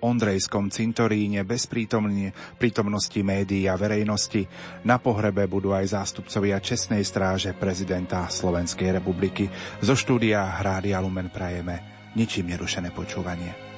Ondrejskom cintoríne bez prítomnosti médií a verejnosti. Na pohrebe budú aj zástupcovia Čestnej stráže prezidenta Slovenskej republiky. Zo štúdia Rádia Lumen prajeme ničím nerušené počúvanie.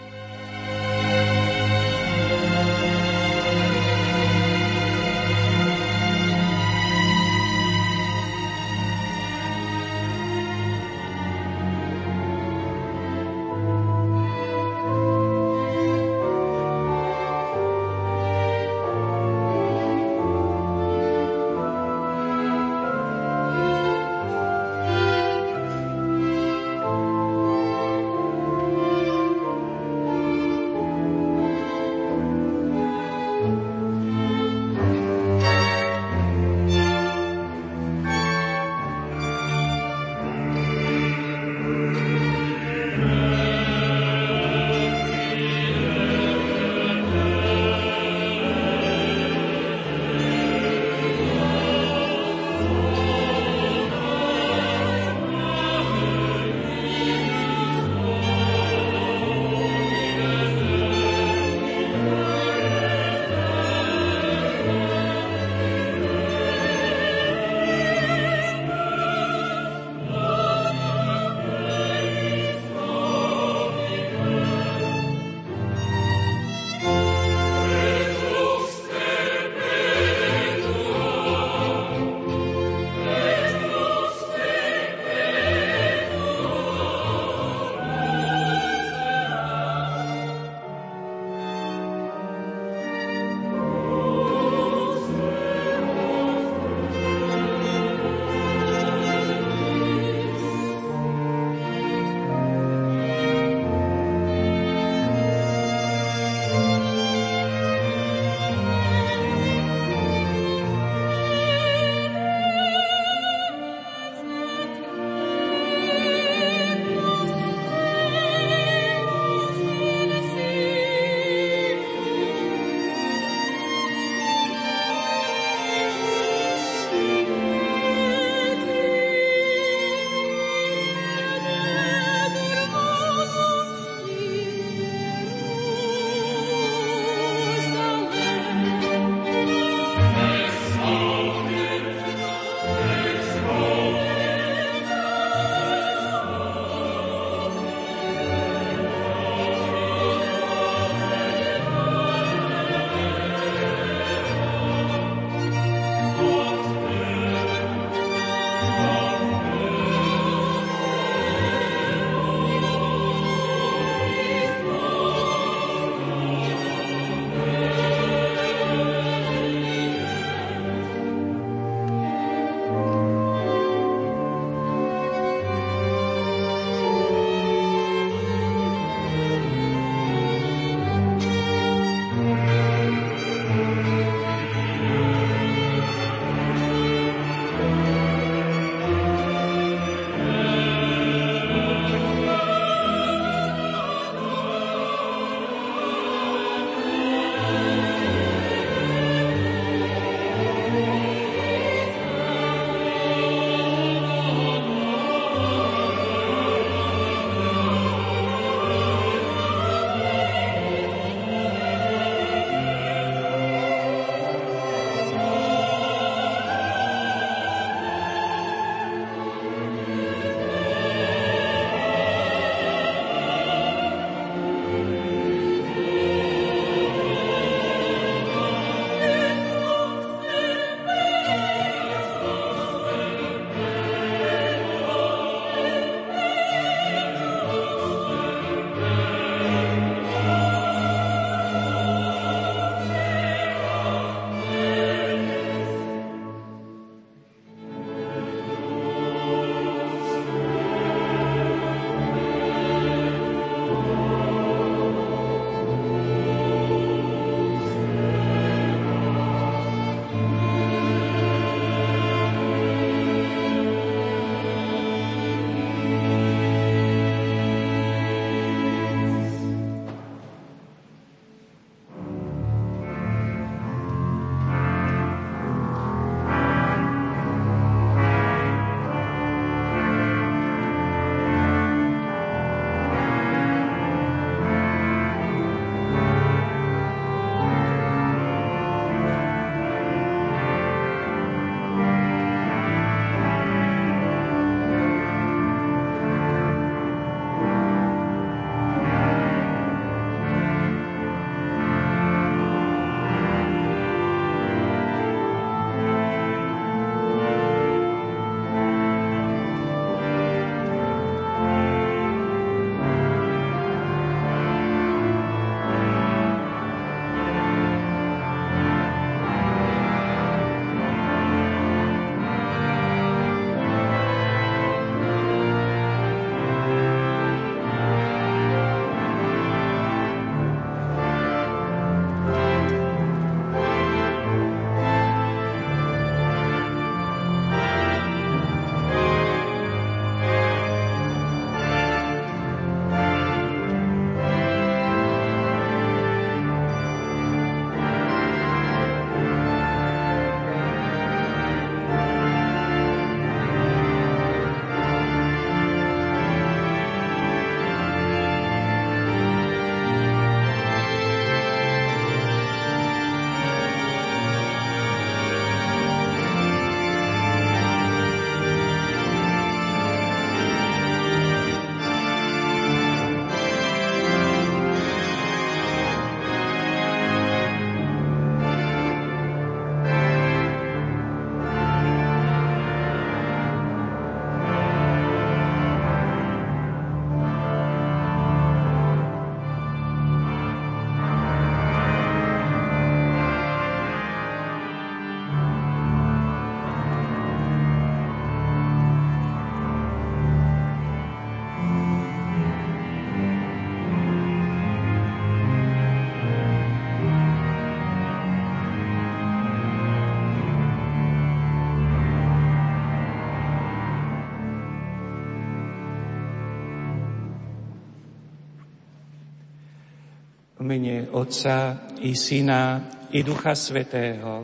Mene Otca i Syna i Ducha Svetého.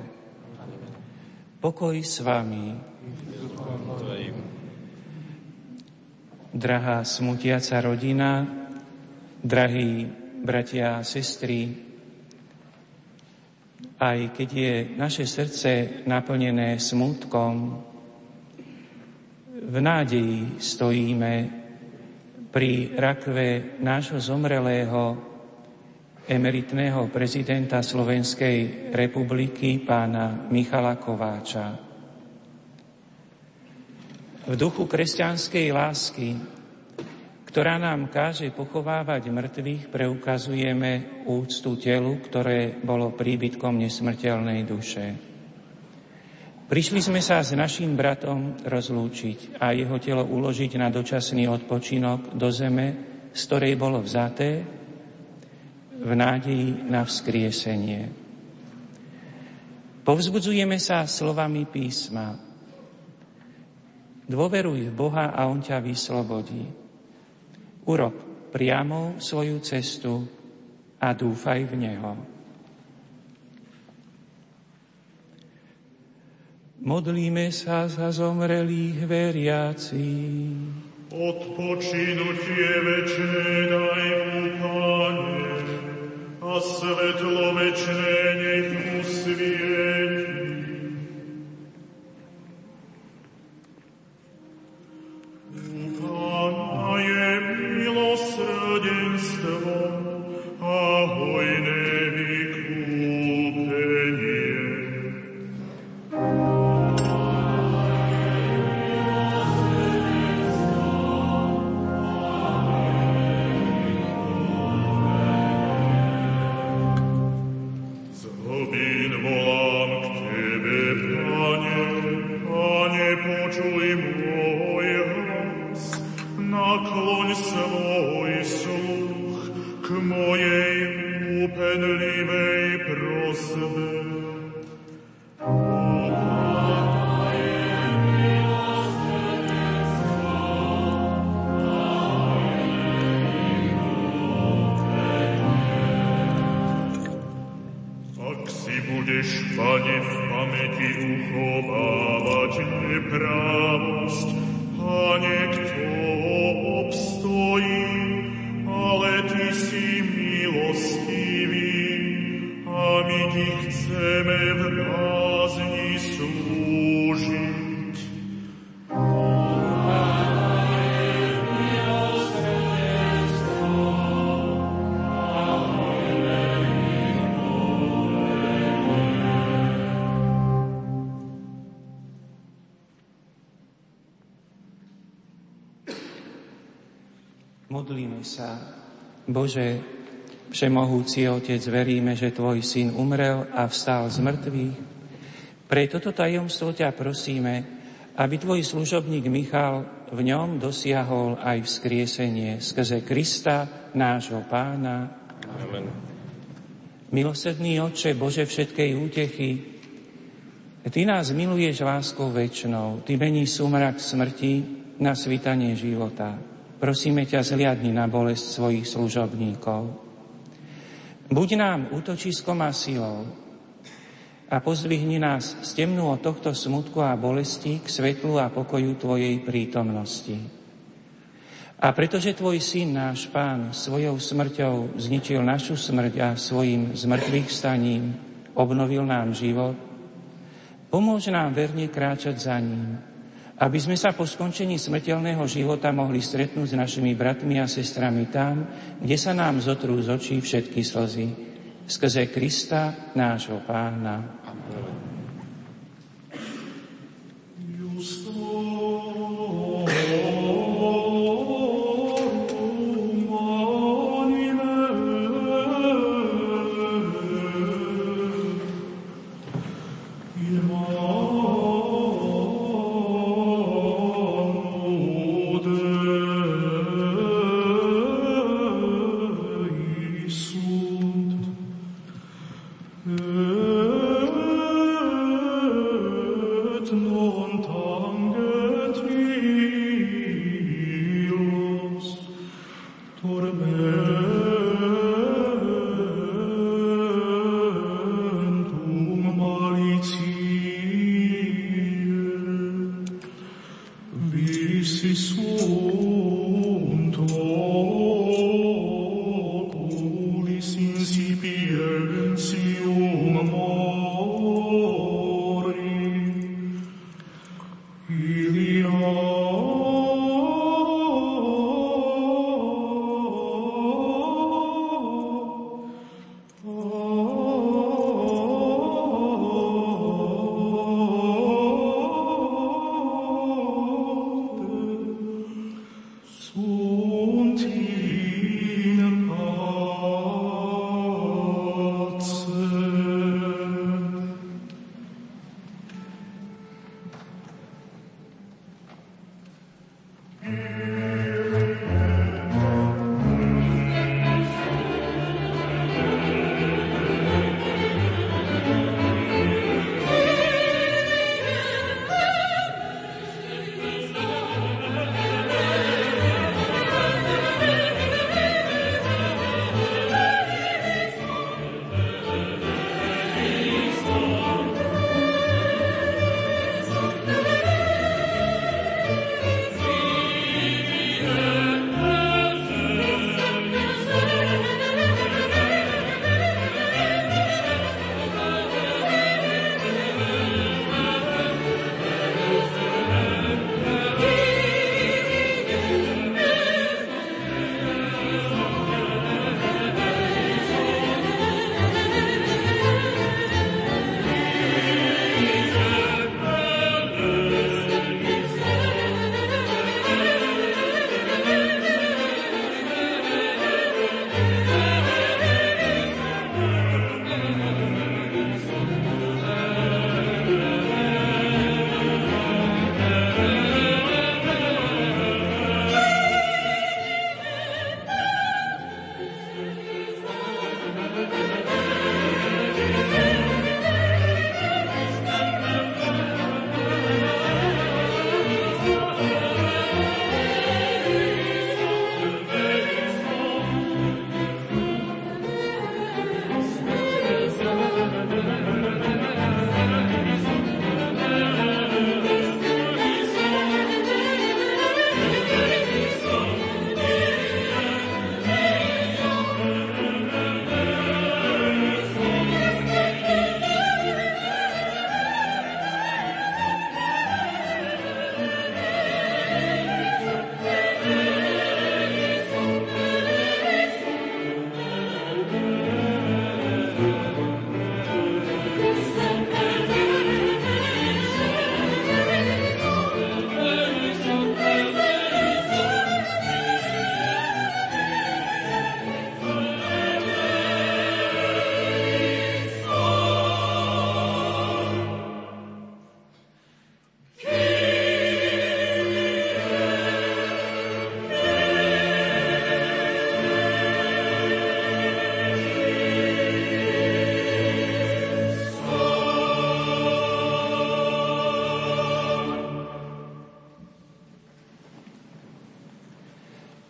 Pokoj s vami. Drahá smutiaca rodina, drahí bratia a sestry, aj keď je naše srdce naplnené smutkom, v nádeji stojíme pri rakve nášho zomrelého emeritného prezidenta Slovenskej republiky pána Michala Kováča. V duchu kresťanskej lásky, ktorá nám káže pochovávať mŕtvych, preukazujeme úctu telu, ktoré bolo príbytkom nesmrteľnej duše. Prišli sme sa s našim bratom rozlúčiť a jeho telo uložiť na dočasný odpočinok do zeme, z ktorej bolo vzaté v nádeji na vzkriesenie. Povzbudzujeme sa slovami písma. Dôveruj v Boha a On ťa vyslobodí. Urob priamo svoju cestu a dúfaj v Neho. Modlíme sa za zomrelých veriacich. Odpočinutie večné daj mu, Pane, a svetlo večné nech mu svieti. Pána je milosrdenstvo Bože, Všemohúci Otec, veríme, že Tvoj Syn umrel a vstal z mŕtvych. Pre toto tajomstvo ťa prosíme, aby Tvoj služobník Michal v ňom dosiahol aj vzkriesenie skrze Krista, nášho Pána. Amen. Milosrdný Otče, Bože všetkej útechy, Ty nás miluješ láskou väčšnou, Ty mení sumrak smrti na svitanie života. Prosíme ťa, zliadni na bolesť svojich služobníkov. Buď nám útočiskom a silou a pozdvihni nás z temnú od tohto smutku a bolesti k svetlu a pokoju Tvojej prítomnosti. A pretože Tvoj Syn, náš Pán, svojou smrťou zničil našu smrť a svojim zmrtvých staním obnovil nám život, pomôž nám verne kráčať za ním, aby sme sa po skončení smrteľného života mohli stretnúť s našimi bratmi a sestrami tam, kde sa nám zotrú z očí všetky slzy. Skrze Krista, nášho pána.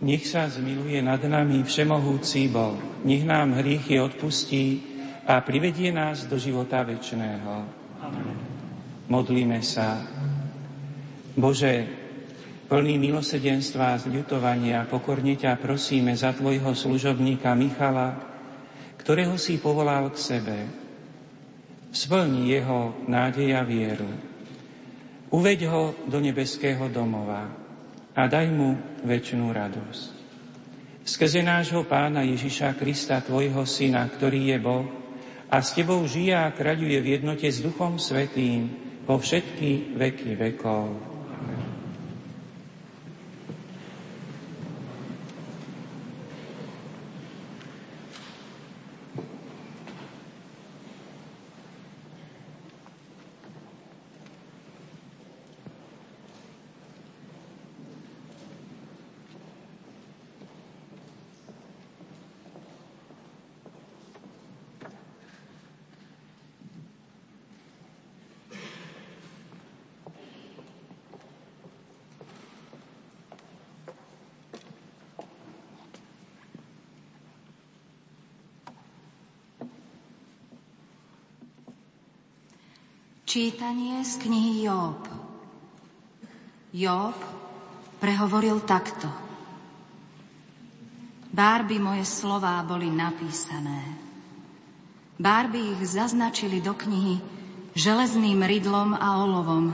Nech sa zmiluje nad nami Všemohúci Boh, nech nám hriechy odpustí a privedie nás do života večného. Modlíme sa. Bože, plný milosedenstva a zľutovania, pokorne ťa prosíme za Tvojho služobníka Michala, ktorého si povolal k sebe. Splni jeho nádej a vieru. Uveď ho do nebeského domova a daj mu väčšinu radosť. Skrze nášho pána Ježiša Krista, tvojho syna, ktorý je Boh a s tebou žije a kraľuje v jednote s Duchom Svetým po všetky veky vekov. Čítanie z knihy Job. Job prehovoril takto. Bár by moje slová boli napísané, Bárby ich zaznačili do knihy železným rydlom a olovom,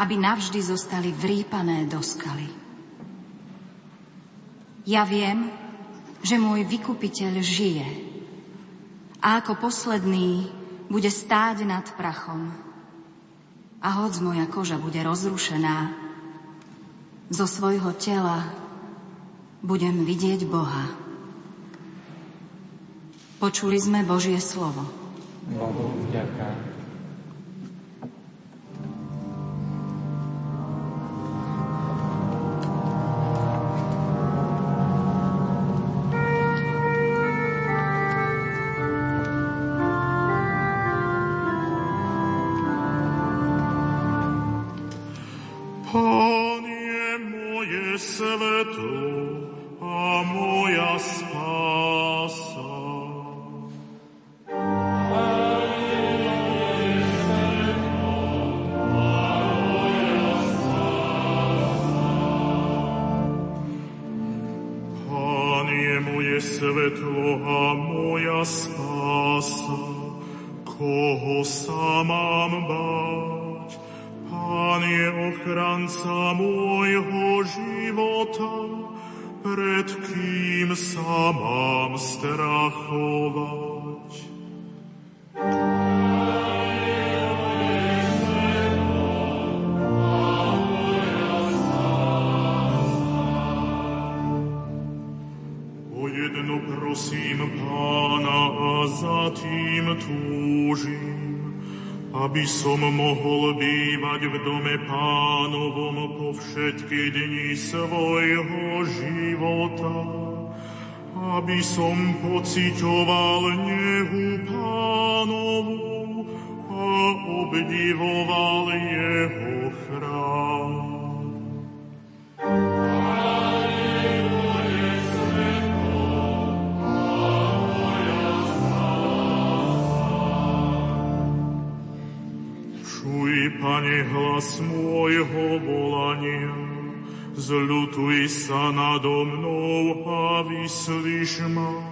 aby navždy zostali vrípané do skaly. Ja viem, že môj vykupiteľ žije a ako posledný bude stáť nad prachom. A hoď moja koža bude rozrušená, zo svojho tela budem vidieť Boha. Počuli sme Božie slovo. Bohu vďaka. spása, koho sa mám báť. Pán je ochranca môjho života, pred kým sa mám strachovať. Aby som mohol bývať v dome pánovom po všetky dni svojho života, aby som pocitoval nehu pánovu a obdivoval jeho chrám. Pane, hlas môjho volania, zľutuj sa nado mnou a vyslíš ma.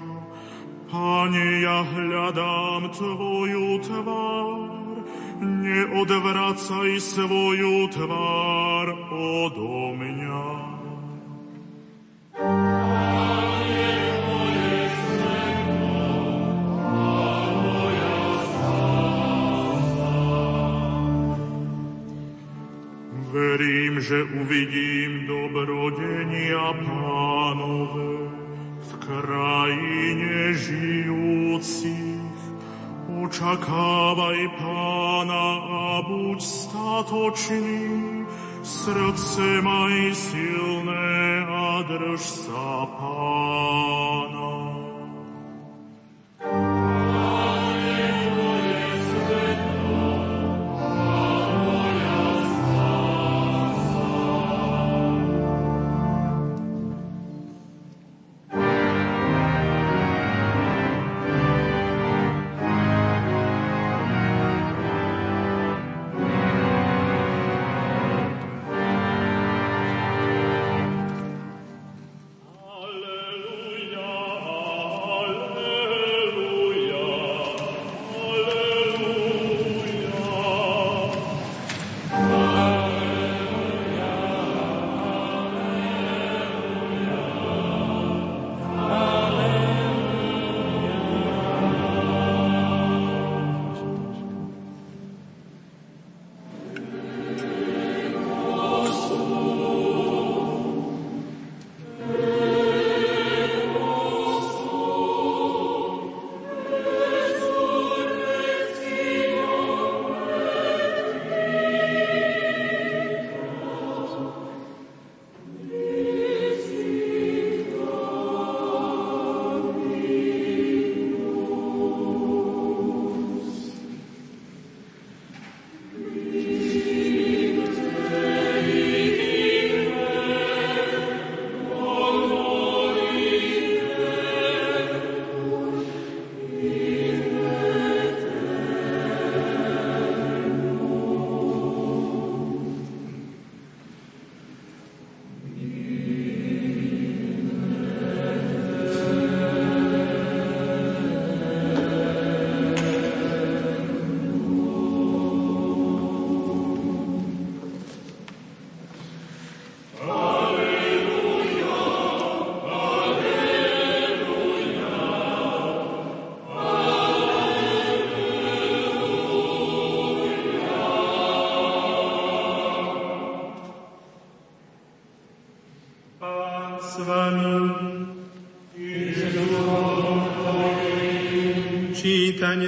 Pane, ja hľadám Tvoju tvár, neodvracaj svoju tvár odo mňa. Verím, že uvidím dobrodenia pánové v krajine žijúcich. Očakávaj pána a buď statočný, srdce maj silné a drž sa pána.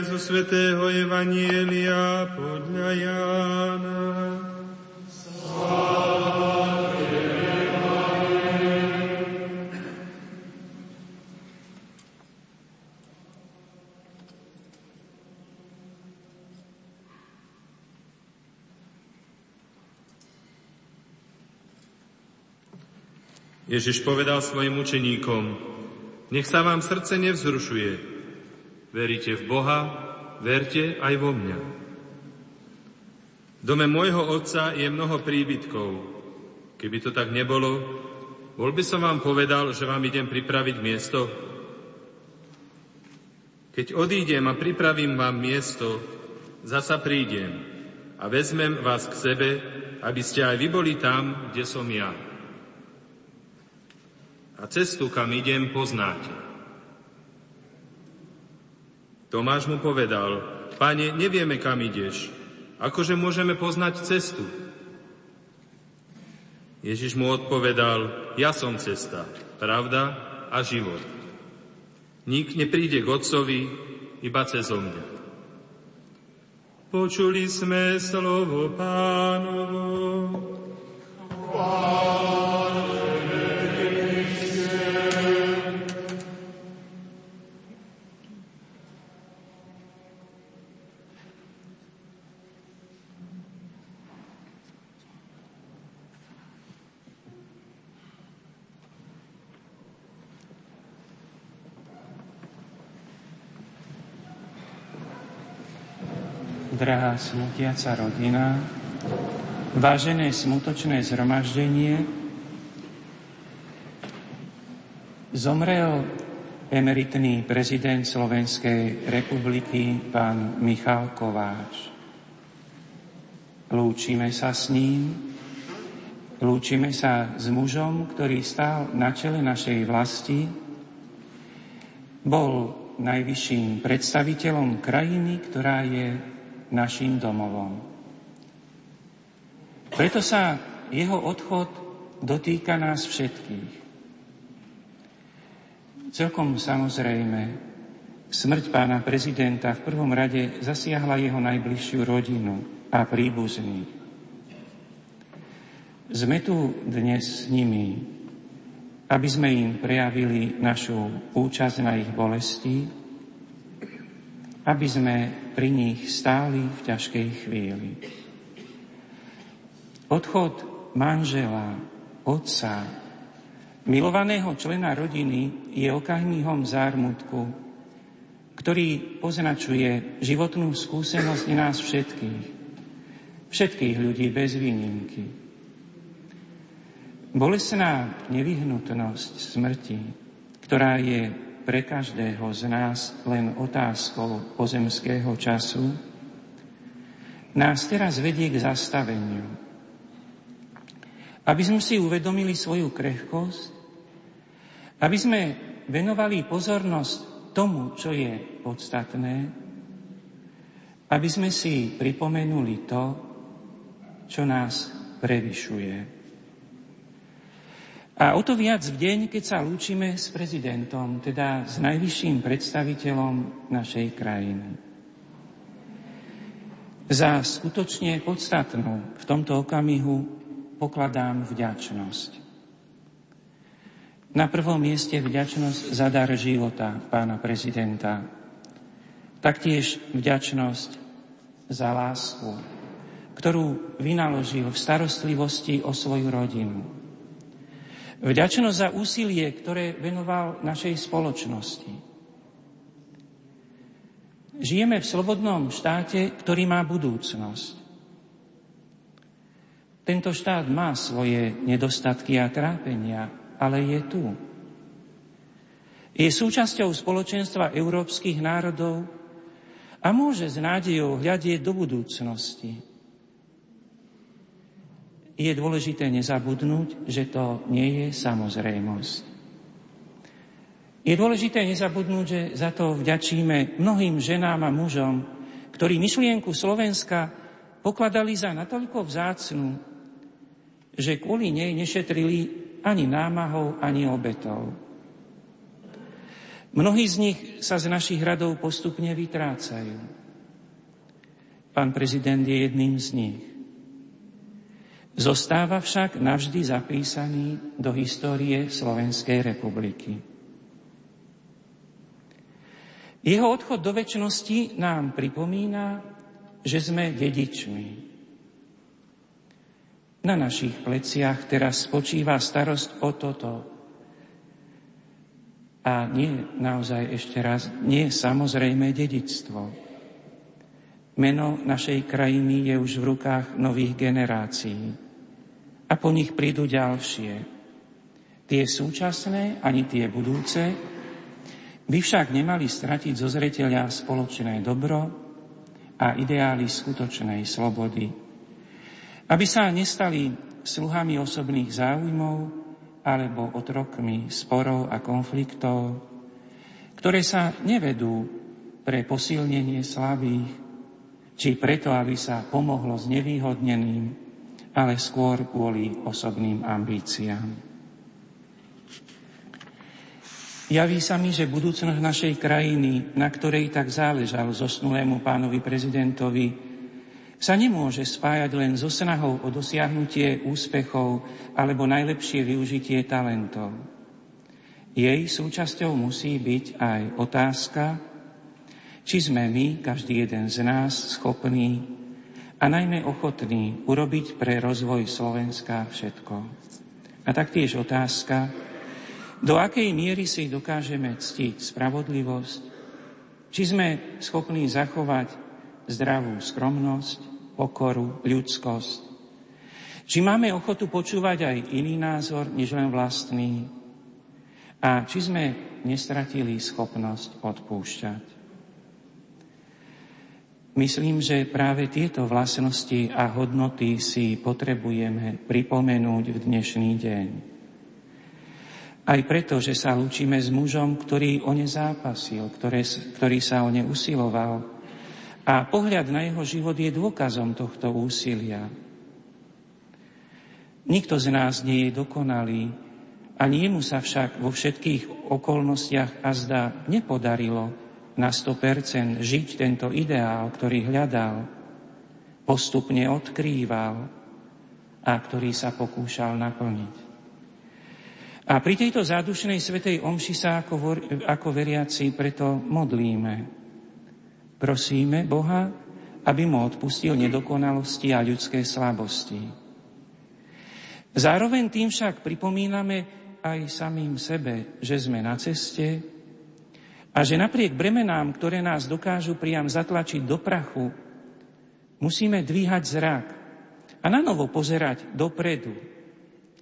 Zo svätého Evanielia podľa Jána. Ježiš povedal svojim učeníkom, nech sa vám srdce nevzrušuje, Veríte v Boha, verte aj vo mňa. V dome môjho otca je mnoho príbytkov. Keby to tak nebolo, bol by som vám povedal, že vám idem pripraviť miesto. Keď odídem a pripravím vám miesto, zasa prídem a vezmem vás k sebe, aby ste aj vy boli tam, kde som ja. A cestu, kam idem, poznáte. Tomáš mu povedal, Pane, nevieme, kam ideš. Akože môžeme poznať cestu? Ježiš mu odpovedal, ja som cesta, pravda a život. Nik nepríde k Otcovi iba cez mňa. Počuli sme slovo pánovo. Pán. Drahá smutiaca rodina, vážené smutočné zhromaždenie, zomrel emeritný prezident Slovenskej republiky pán Michal Kováč. Lúčime sa s ním, lúčime sa s mužom, ktorý stál na čele našej vlasti, bol najvyšším predstaviteľom krajiny, ktorá je našim domovom. Preto sa jeho odchod dotýka nás všetkých. Celkom samozrejme, smrť pána prezidenta v prvom rade zasiahla jeho najbližšiu rodinu a príbuzných. Sme tu dnes s nimi, aby sme im prejavili našu účasť na ich bolesti, aby sme pri nich stáli v ťažkej chvíli. Odchod manžela, otca, milovaného člena rodiny je okamihom zármutku, ktorý označuje životnú skúsenosť nás všetkých, všetkých ľudí bez výnimky. Bolesná nevyhnutnosť smrti, ktorá je pre každého z nás len otázkou pozemského času, nás teraz vedie k zastaveniu. Aby sme si uvedomili svoju krehkosť, aby sme venovali pozornosť tomu, čo je podstatné, aby sme si pripomenuli to, čo nás prevyšuje. A o to viac v deň, keď sa lúčime s prezidentom, teda s najvyšším predstaviteľom našej krajiny. Za skutočne podstatnú v tomto okamihu pokladám vďačnosť. Na prvom mieste vďačnosť za dar života pána prezidenta. Taktiež vďačnosť za lásku, ktorú vynaložil v starostlivosti o svoju rodinu Vďačnosť za úsilie, ktoré venoval našej spoločnosti. Žijeme v slobodnom štáte, ktorý má budúcnosť. Tento štát má svoje nedostatky a trápenia, ale je tu. Je súčasťou spoločenstva európskych národov a môže s nádejou hľadieť do budúcnosti je dôležité nezabudnúť, že to nie je samozrejmosť. Je dôležité nezabudnúť, že za to vďačíme mnohým ženám a mužom, ktorí myšlienku Slovenska pokladali za natoľko vzácnu, že kvôli nej nešetrili ani námahou, ani obetou. Mnohí z nich sa z našich radov postupne vytrácajú. Pán prezident je jedným z nich. Zostáva však navždy zapísaný do histórie Slovenskej republiky. Jeho odchod do väčšnosti nám pripomína, že sme dedičmi. Na našich pleciach teraz spočíva starosť o toto. A nie naozaj ešte raz, nie samozrejme dedictvo. Meno našej krajiny je už v rukách nových generácií a po nich prídu ďalšie. Tie súčasné ani tie budúce by však nemali stratiť zo zreteľa spoločné dobro a ideály skutočnej slobody. Aby sa nestali sluhami osobných záujmov alebo otrokmi sporov a konfliktov, ktoré sa nevedú pre posilnenie slabých, či preto, aby sa pomohlo s nevýhodneným, ale skôr kvôli osobným ambíciám. Javí sa mi, že budúcnosť našej krajiny, na ktorej tak záležal zosnulému pánovi prezidentovi, sa nemôže spájať len so snahou o dosiahnutie úspechov alebo najlepšie využitie talentov. Jej súčasťou musí byť aj otázka, či sme my, každý jeden z nás, schopní a najmä ochotní urobiť pre rozvoj Slovenska všetko. A taktiež otázka, do akej miery si dokážeme ctiť spravodlivosť, či sme schopní zachovať zdravú skromnosť, pokoru, ľudskosť, či máme ochotu počúvať aj iný názor, než len vlastný, a či sme nestratili schopnosť odpúšťať. Myslím, že práve tieto vlastnosti a hodnoty si potrebujeme pripomenúť v dnešný deň. Aj preto, že sa lúčime s mužom, ktorý o ne zápasil, ktoré, ktorý sa o ne usiloval. A pohľad na jeho život je dôkazom tohto úsilia. Nikto z nás nie je dokonalý, ani jemu sa však vo všetkých okolnostiach a zdá nepodarilo na 100% žiť tento ideál, ktorý hľadal, postupne odkrýval a ktorý sa pokúšal naplniť. A pri tejto zádušnej svetej omši sa ako, ako veriaci preto modlíme. Prosíme Boha, aby mu odpustil nedokonalosti a ľudské slabosti. Zároveň tým však pripomíname aj samým sebe, že sme na ceste, a že napriek bremenám, ktoré nás dokážu priam zatlačiť do prachu, musíme dvíhať zrak a na novo pozerať dopredu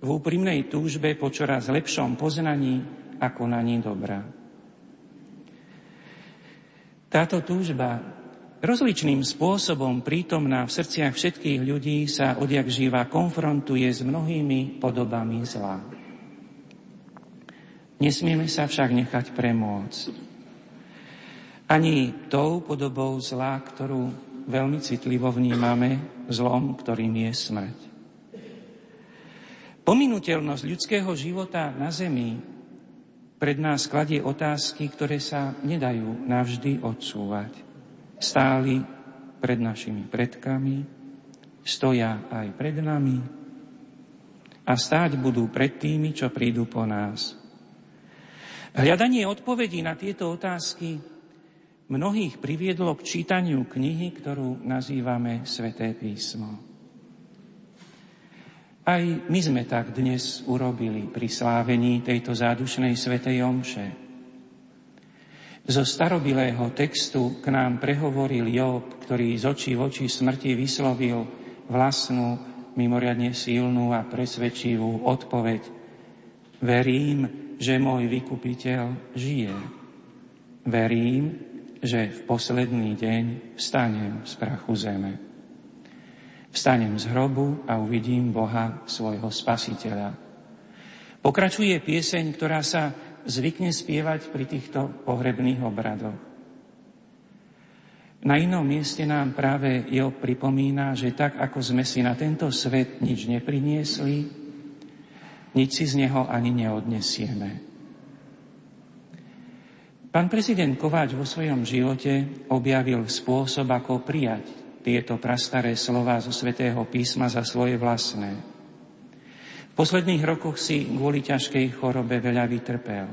v úprimnej túžbe po čoraz lepšom poznaní a konaní dobra. Táto túžba rozličným spôsobom prítomná v srdciach všetkých ľudí sa odjak živa konfrontuje s mnohými podobami zla. Nesmieme sa však nechať premôcť ani tou podobou zla, ktorú veľmi citlivo vnímame, zlom, ktorým je smrť. Pominutelnosť ľudského života na Zemi pred nás kladie otázky, ktoré sa nedajú navždy odsúvať. Stáli pred našimi predkami, stoja aj pred nami a stáť budú pred tými, čo prídu po nás. Hľadanie odpovedí na tieto otázky mnohých priviedlo k čítaniu knihy, ktorú nazývame Sveté písmo. Aj my sme tak dnes urobili pri slávení tejto zádušnej svetej omše. Zo starobilého textu k nám prehovoril Job, ktorý z očí v oči smrti vyslovil vlastnú, mimoriadne silnú a presvedčivú odpoveď. Verím, že môj vykupiteľ žije. Verím, že v posledný deň vstanem z prachu zeme. Vstanem z hrobu a uvidím Boha, svojho spasiteľa. Pokračuje pieseň, ktorá sa zvykne spievať pri týchto pohrebných obradoch. Na inom mieste nám práve Job pripomína, že tak, ako sme si na tento svet nič nepriniesli, nič si z neho ani neodnesieme. Pán prezident Kováč vo svojom živote objavil spôsob, ako prijať tieto prastaré slova zo svätého písma za svoje vlastné. V posledných rokoch si kvôli ťažkej chorobe veľa vytrpel.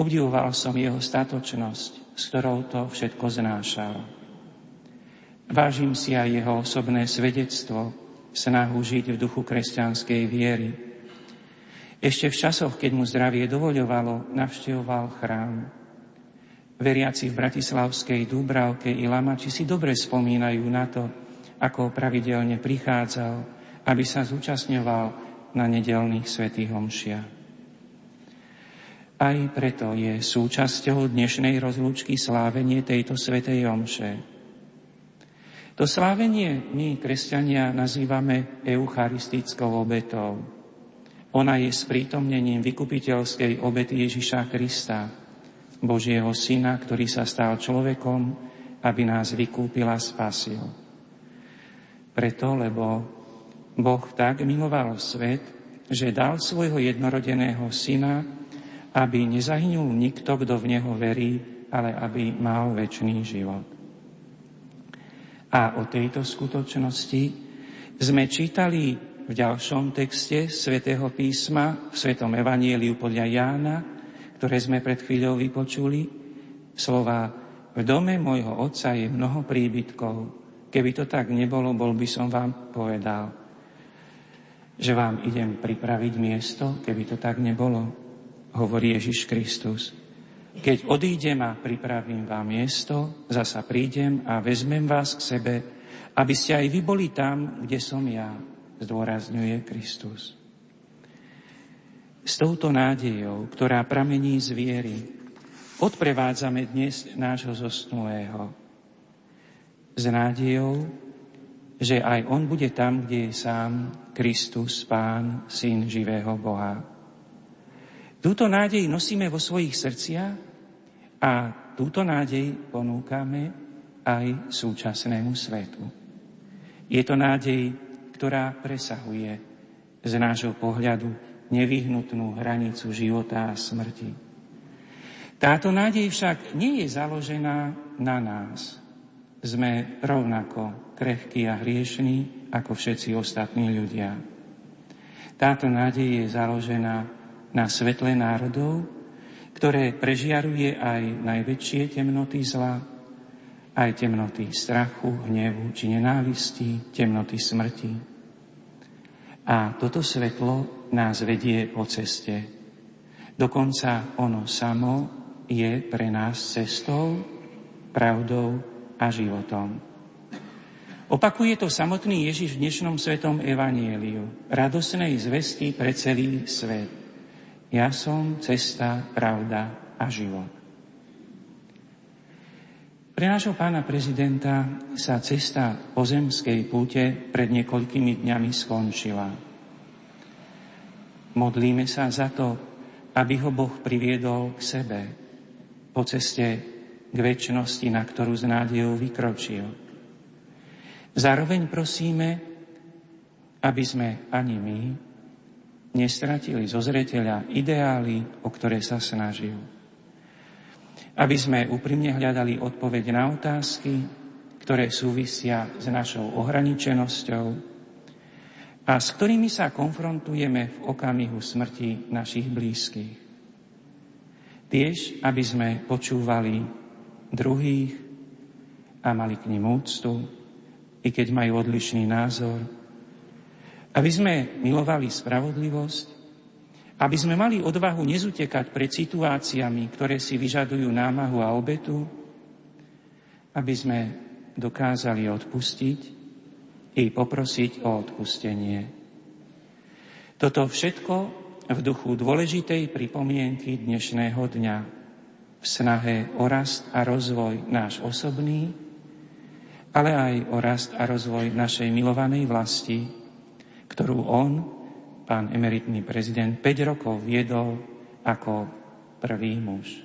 Obdivoval som jeho statočnosť, s ktorou to všetko znášal. Vážim si aj jeho osobné svedectvo, snahu žiť v duchu kresťanskej viery, ešte v časoch, keď mu zdravie dovoľovalo, navštevoval chrám. Veriaci v Bratislavskej Dúbravke i Lamači si dobre spomínajú na to, ako pravidelne prichádzal, aby sa zúčastňoval na nedelných svetých homšiach. Aj preto je súčasťou dnešnej rozlúčky slávenie tejto svetej omše. To slávenie my, kresťania, nazývame eucharistickou obetou. Ona je sprítomnením vykupiteľskej obety Ježiša Krista, Božieho Syna, ktorý sa stal človekom, aby nás vykúpil a spasil. Preto, lebo Boh tak miloval svet, že dal svojho jednorodeného Syna, aby nezahynul nikto, kto v Neho verí, ale aby mal väčší život. A o tejto skutočnosti sme čítali v ďalšom texte svätého písma, v Svetom Evanieliu podľa Jána, ktoré sme pred chvíľou vypočuli, slova v dome môjho otca je mnoho príbytkov. Keby to tak nebolo, bol by som vám povedal, že vám idem pripraviť miesto, keby to tak nebolo, hovorí Ježiš Kristus. Keď odídem a pripravím vám miesto, zasa prídem a vezmem vás k sebe, aby ste aj vy boli tam, kde som ja zdôrazňuje Kristus. S touto nádejou, ktorá pramení z viery, odprevádzame dnes nášho zosnulého. S nádejou, že aj on bude tam, kde je sám Kristus, Pán, Syn živého Boha. Túto nádej nosíme vo svojich srdciach a túto nádej ponúkame aj súčasnému svetu. Je to nádej ktorá presahuje z nášho pohľadu nevyhnutnú hranicu života a smrti. Táto nádej však nie je založená na nás. Sme rovnako krehkí a hriešní ako všetci ostatní ľudia. Táto nádej je založená na svetle národov, ktoré prežiaruje aj najväčšie temnoty zla, aj temnoty strachu, hnevu či nenávisti, temnoty smrti. A toto svetlo nás vedie po ceste. Dokonca ono samo je pre nás cestou, pravdou a životom. Opakuje to samotný Ježiš v dnešnom svetom evanieliu, radosnej zvesti pre celý svet. Ja som cesta, pravda a život. Pre nášho pána prezidenta sa cesta pozemskej púte pred niekoľkými dňami skončila. Modlíme sa za to, aby ho Boh priviedol k sebe po ceste k väčšnosti, na ktorú z nádejou vykročil. Zároveň prosíme, aby sme ani my nestratili zo zreteľa ideály, o ktoré sa snažil aby sme úprimne hľadali odpoveď na otázky, ktoré súvisia s našou ohraničenosťou a s ktorými sa konfrontujeme v okamihu smrti našich blízkych. Tiež, aby sme počúvali druhých a mali k nim úctu, i keď majú odlišný názor, aby sme milovali spravodlivosť aby sme mali odvahu nezutekať pred situáciami, ktoré si vyžadujú námahu a obetu, aby sme dokázali odpustiť i poprosiť o odpustenie. Toto všetko v duchu dôležitej pripomienky dnešného dňa v snahe o rast a rozvoj náš osobný, ale aj o rast a rozvoj našej milovanej vlasti, ktorú On pán emeritný prezident 5 rokov viedol ako prvý muž.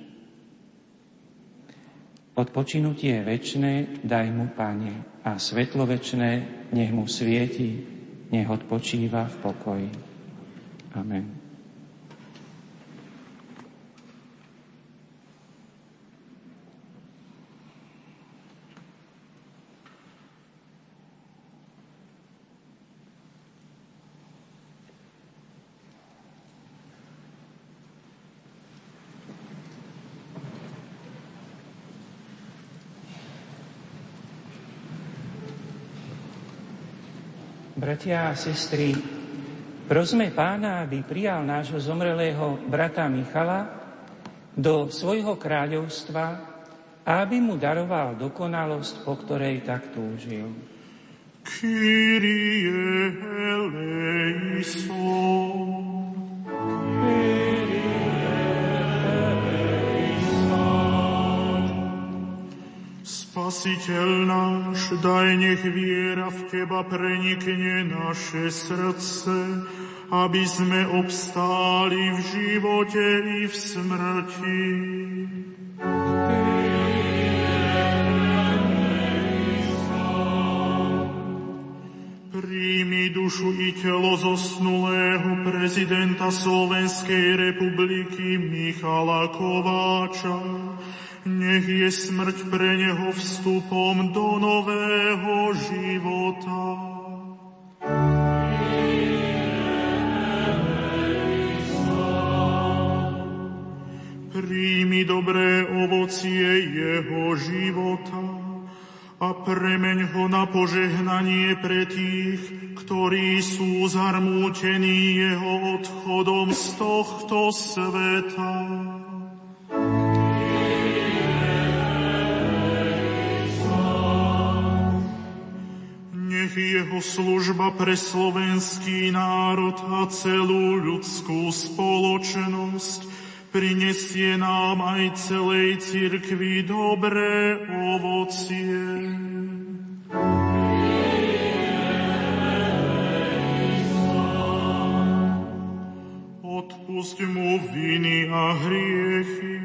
Odpočinutie väčšné daj mu, Pane, a svetlo väčšné nech mu svieti, nech odpočíva v pokoji. Amen. Bratia a sestry, prosme pána, aby prijal nášho zomrelého brata Michala do svojho kráľovstva a aby mu daroval dokonalosť, po ktorej tak túžil. Kyrie eleison. Spasiteľ náš, daj nech viera v Teba prenikne naše srdce, aby sme obstáli v živote i v smrti. Príjmi dušu i telo zosnulého prezidenta Slovenskej republiky Michala Kováča, nech je smrť pre neho vstupom do nového života. Príjmi dobré ovocie jeho života a premeň ho na požehnanie pre tých, ktorí sú zarmútení jeho odchodom z tohto sveta. Nech jeho služba pre slovenský národ a celú ľudskú spoločnosť prinesie nám aj celej cirkvi dobré ovocie. Odpusť mu viny a hriechy,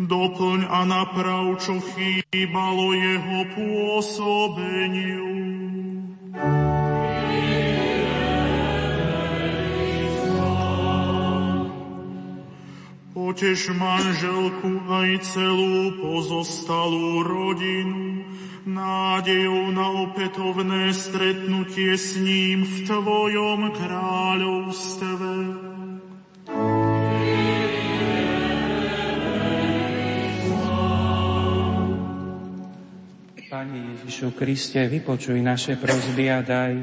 doplň a naprav, čo chýbalo jeho pôsobeniu Potež manželku aj celú pozostalú rodinu, nádejou na opätovné stretnutie s ním v Tvojom kráľovstve. Pane Ježišu Kriste, vypočuj naše prosby a daj,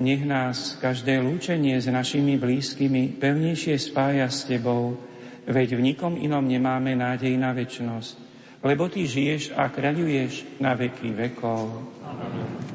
nech nás každé lúčenie s našimi blízkymi pevnejšie spája s Tebou, veď v nikom inom nemáme nádej na väčnosť, lebo Ty žiješ a kráľuješ na veky vekov. Amen.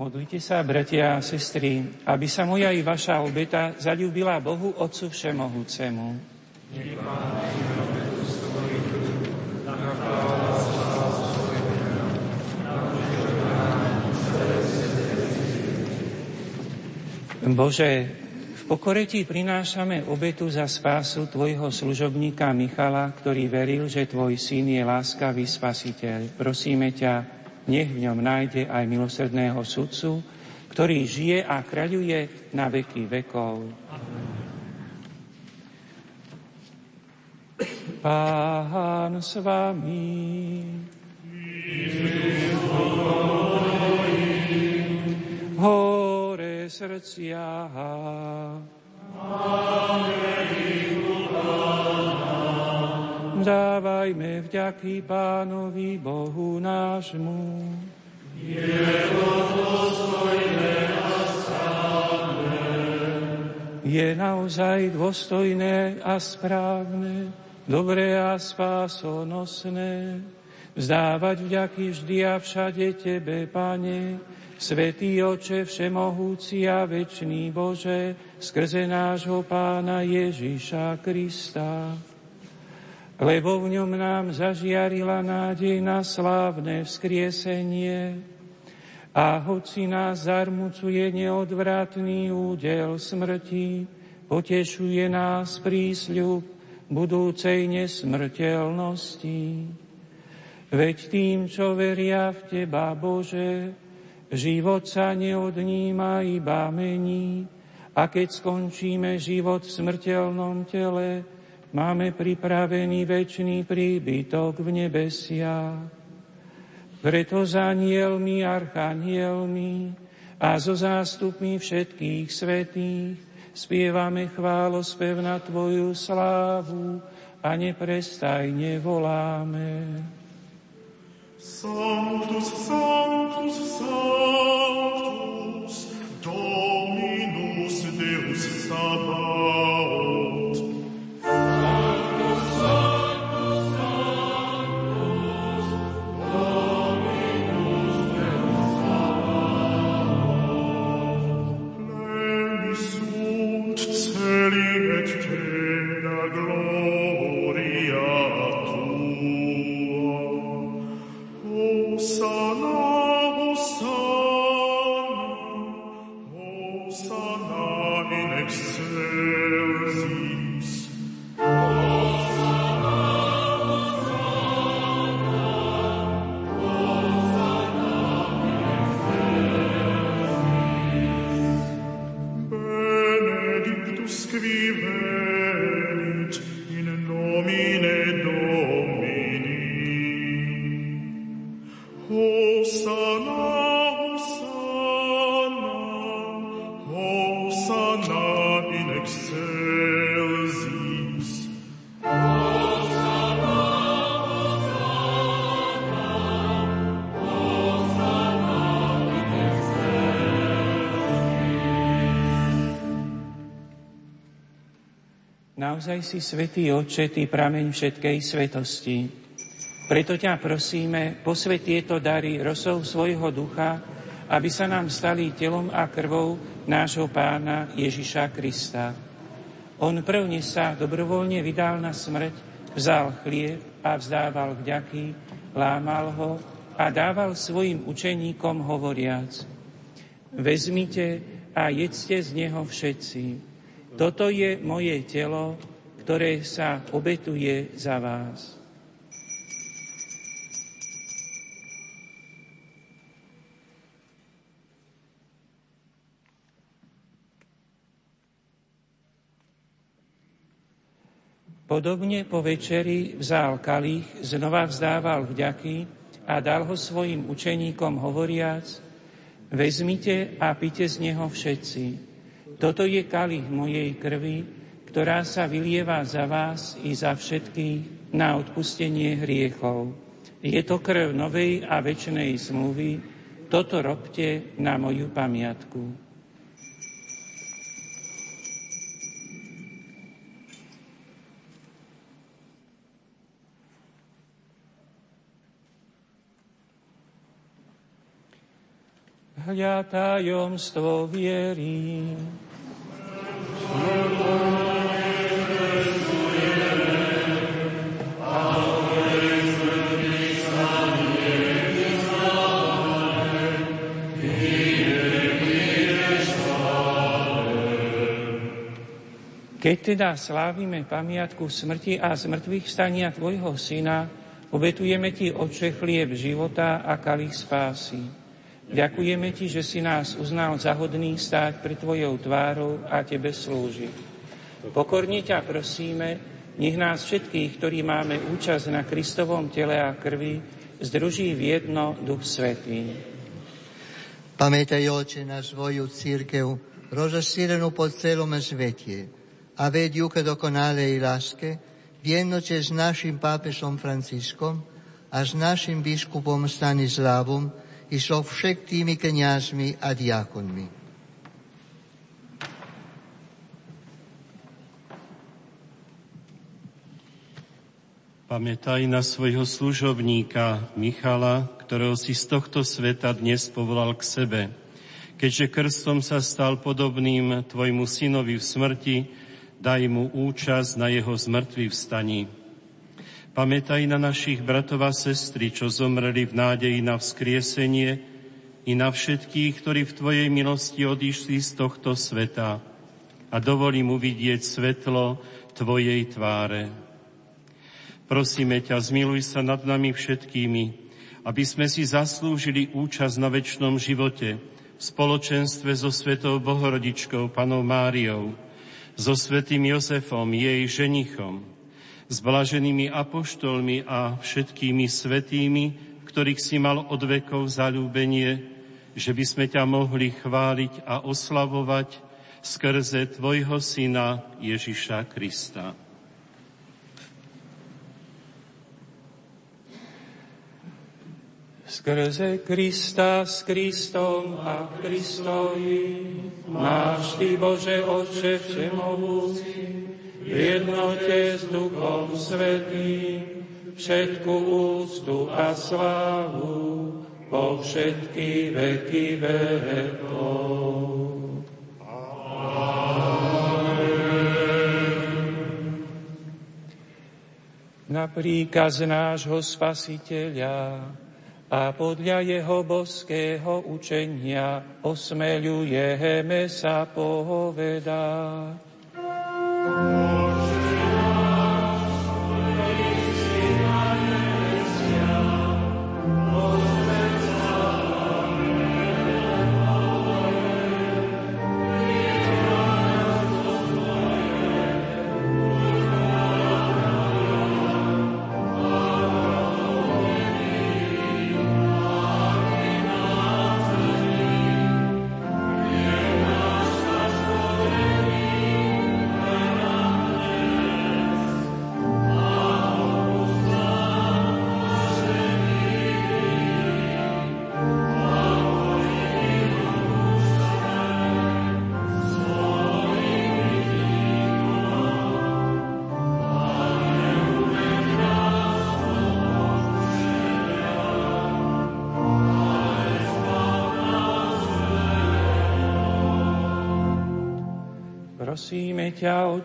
Modlite sa, bratia a sestry, aby sa moja i vaša obeta zalúbila Bohu Otcu Všemohúcemu. Bože, v pokore Ti prinášame obetu za spásu Tvojho služobníka Michala, ktorý veril, že Tvoj syn je láskavý spasiteľ. Prosíme ťa, nech v ňom nájde aj milosrdného sudcu, ktorý žije a kráľuje na veky vekov. Pán s vami. Hore srdcia. Dávajme vďaky Pánovi Bohu nášmu. Je to dôstojné a správne. Je naozaj dôstojné a správne, dobré a spásonosné, vzdávať vďaky vždy a všade Tebe, Pane, Svetý Oče, Všemohúci a Večný Bože, skrze nášho Pána Ježíša Krista lebo v ňom nám zažiarila nádej na slávne vzkriesenie. A hoci nás zarmucuje neodvratný údel smrti, potešuje nás prísľub budúcej nesmrteľnosti. Veď tým, čo veria v Teba, Bože, život sa neodníma, iba mení, a keď skončíme život v smrteľnom tele, máme pripravený väčší príbytok v nebesia. Preto za anielmi, archanielmi a so zástupmi všetkých svetých spievame chválospev na Tvoju slávu a neprestajne voláme. Sanctus, Sanctus, Sanctus, Dominus Deus Sabaoth, Naozaj si svetý Oče, Ty prameň všetkej svetosti. Preto ťa prosíme, posvet tieto dary rosou svojho ducha, aby sa nám stali telom a krvou nášho pána Ježiša Krista. On prvne sa dobrovoľne vydal na smrť, vzal chlieb a vzdával vďaky, lámal ho a dával svojim učeníkom hovoriac. Vezmite a jedzte z neho všetci. Toto je moje telo, ktoré sa obetuje za vás. Podobne po večeri vzal kalich, znova vzdával vďaky a dal ho svojim učeníkom hovoriac, vezmite a pite z neho všetci. Toto je kalich mojej krvi, ktorá sa vylieva za vás i za všetkých na odpustenie hriechov. Je to krv novej a väčšnej zmluvy, toto robte na moju pamiatku. Hľa tajomstvo viery. Keď teda slávime pamiatku smrti a zmrtvých stania Tvojho Syna, obetujeme Ti, Oče, chlieb života a kalich spásy. Ďakujeme Ti, že si nás uznal za hodný stáť pri Tvojou tvárou a Tebe slúžiť. Pokorne ťa prosíme, nech nás všetkých, ktorí máme účasť na Kristovom tele a krvi, združí v jedno Duch Svetý. Pamätaj, Oče, na svoju církev, rozšírenú po celom svete, a vedú k dokonalej láske, jednoče s našim pápežom Franciskom a s našim biskupom Stanislavom i so všetkými kniazmi a diakonmi. Pamätaj na svojho služobníka Michala, ktorého si z tohto sveta dnes povolal k sebe. Keďže krstom sa stal podobným tvojmu synovi v smrti, daj mu účasť na jeho zmrtvý vstaní. Pamätaj na našich bratov a sestry, čo zomreli v nádeji na vzkriesenie i na všetkých, ktorí v Tvojej milosti odišli z tohto sveta a dovolí mu vidieť svetlo Tvojej tváre. Prosíme ťa, zmiluj sa nad nami všetkými, aby sme si zaslúžili účasť na väčšnom živote v spoločenstve so Svetou Bohorodičkou, Panou Máriou, so svetým Jozefom, jej ženichom, s blaženými apoštolmi a všetkými svetými, ktorých si mal od vekov zalúbenie, že by sme ťa mohli chváliť a oslavovať skrze Tvojho Syna Ježiša Krista. Skrze Krista s Kristom a Kristovi máš Ty, Bože Otče Všemohúci, v jednote s Duchom Svetým, všetku úctu a slávu po všetky veky vekov. Na príkaz nášho Spasiteľa a podľa jeho boského učenia osmeľujeme sa povedať.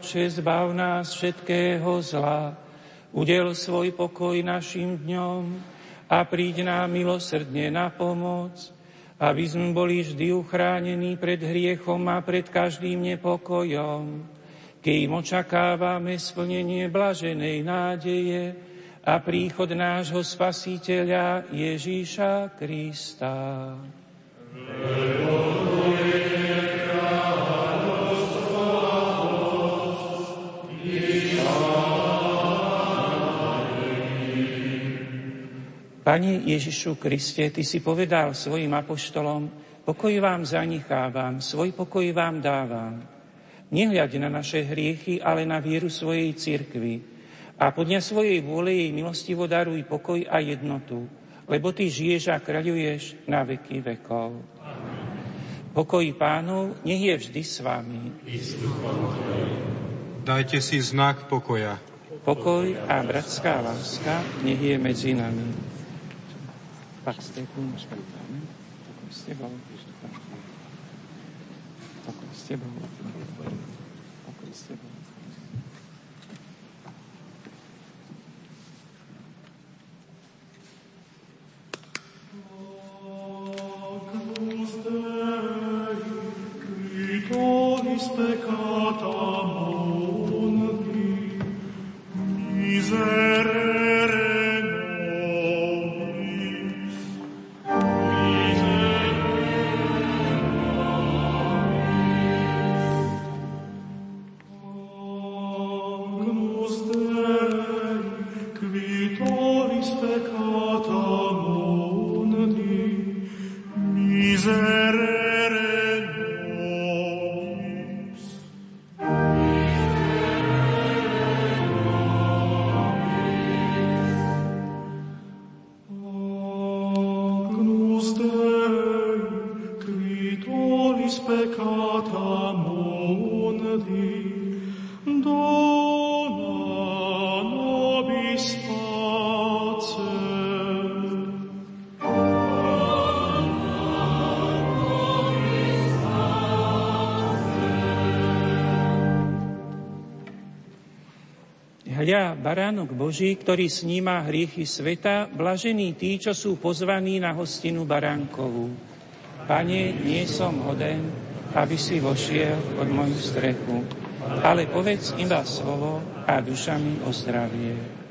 Otče, zbav nás všetkého zla, udel svoj pokoj našim dňom a príď nám milosrdne na pomoc, aby sme boli vždy uchránení pred hriechom a pred každým nepokojom, kým očakávame splnenie blaženej nádeje a príchod nášho Spasiteľa Ježíša Krista. Amen. Pani Ježišu Kriste, Ty si povedal svojim apoštolom, pokoj vám zanichávam, svoj pokoj vám dávam. Nehľaď na naše hriechy, ale na vieru svojej cirkvi. A podľa svojej vôle jej milostivo daruj pokoj a jednotu, lebo Ty žiješ a kráľuješ na veky vekov. Pokoj pánov nech je vždy s vami. Dajte si znak pokoja. Pokoj a bratská láska nech je medzi nami. Pak z té Pokoj s tebou. Pokoj s tebou. Pokoj s tebou. Hľa, baránok Boží, ktorý sníma hriechy sveta, blažení tí, čo sú pozvaní na hostinu baránkovú. Pane, nie som hoden, aby si vošiel pod moju strechu, ale povedz iba slovo a duša mi ozdravie.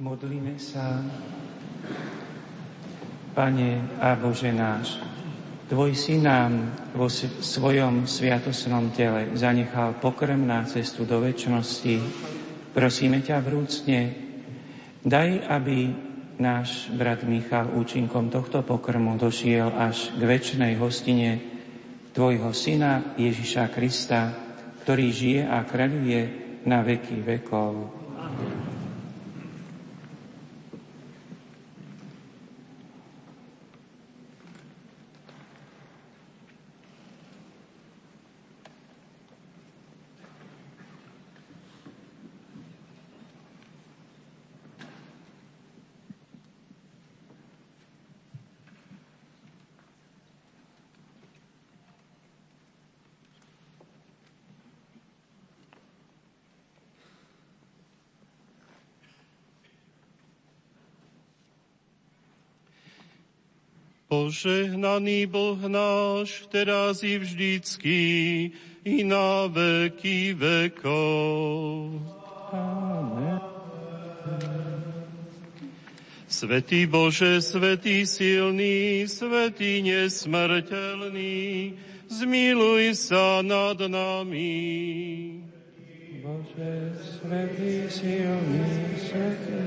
Modlíme sa. Pane a Bože náš, Tvoj syn nám vo svojom sviatosnom tele zanechal pokrm na cestu do väčšnosti. Prosíme ťa vrúcne, daj, aby náš brat Michal účinkom tohto pokrmu došiel až k väčšnej hostine Tvojho syna Ježiša Krista, ktorý žije a kráľuje na veky vekov. Požehnaný Boh náš, teraz i vždycky, i na veky vekov. Amen. Svetý Bože, Svetý silný, Svetý nesmrteľný, zmiluj sa nad nami. Bože, Svetý silný, Svetý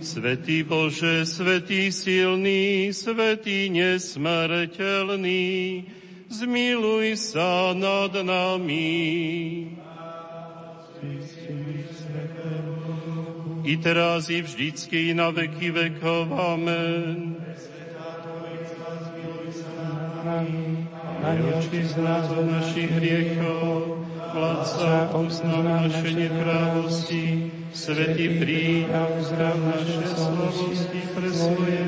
Svetý Bože, Svetý silný, Svetý nesmrteľný, zmiluj sa nad nami. I teraz i vždycky na veky vekov. Amen. Pane, z nás od našich hriechov, vládca, obzná naše neprávosti, Svetý príď a uzdrav naše slabosti pre svoje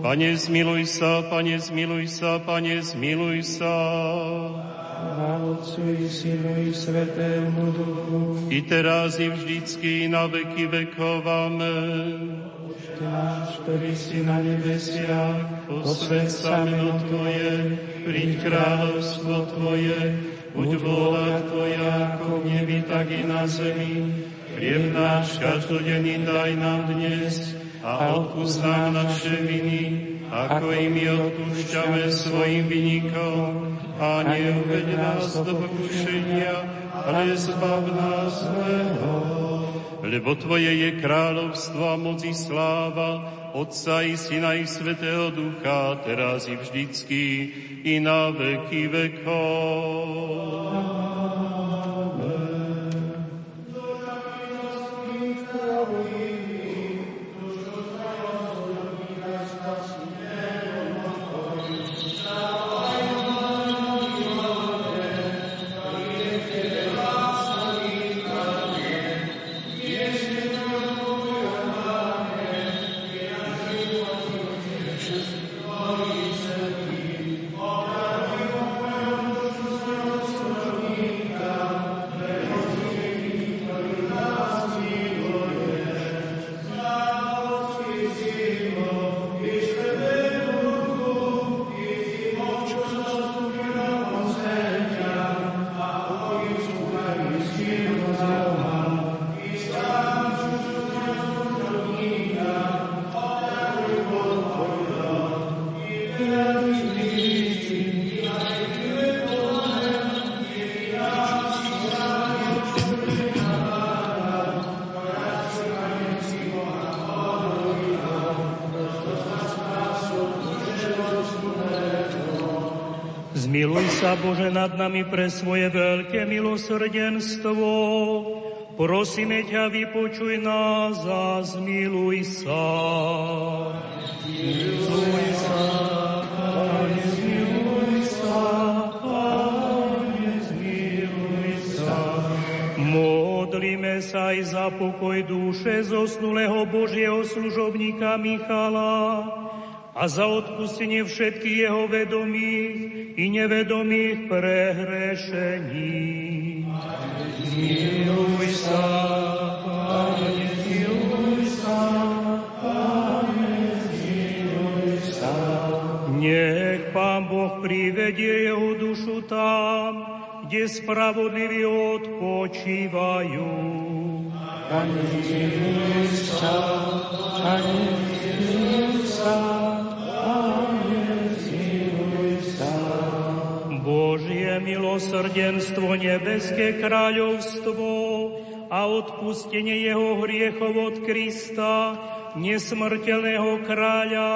Pane, zmiluj sa, Pane, zmiluj sa, Pane, zmiluj sa. Otcu i Synu i Svetému Duchu. I teraz i vždycky na veky vekov. Amen. Náš, ktorý si na nebesiach, posved sa meno Tvoje, príď kráľovstvo Tvoje, buď vôľa Tvoja, ako v nebi, tak i na zemi. Chlieb náš každodenný daj nám dnes a odpúsť nám naše viny, ako i my odpúšťame svojim vynikom a neuveď nás do pokušenia, ale zbav nás zlého. Lebo Tvoje je kráľovstvo a moc i sláva, Otca i Syna i Svetého Ducha, teraz i vždycky, i na veky vekov. Nad nami pre svoje veľké milosrdenstvo. Prosíme ťa, vypočuj nás a zmiluj sa. Zmiluj sa, Pane. Modlíme sa aj za pokoj duše zosnulého Božieho služobníka Michala, a za odpustenie všetkých jeho vedomých i nevedomých prehrešení. Zmiluj sa, Pane, zmiluj sa, Pane, zmiluj sa. Nech Pán Boh privedie jeho dušu tam, kde spravodliví odpočívajú. Pane, sa, Pane, sa, milosrdenstvo, nebeské kráľovstvo a odpustenie jeho hriechov od Krista, nesmrteľného kráľa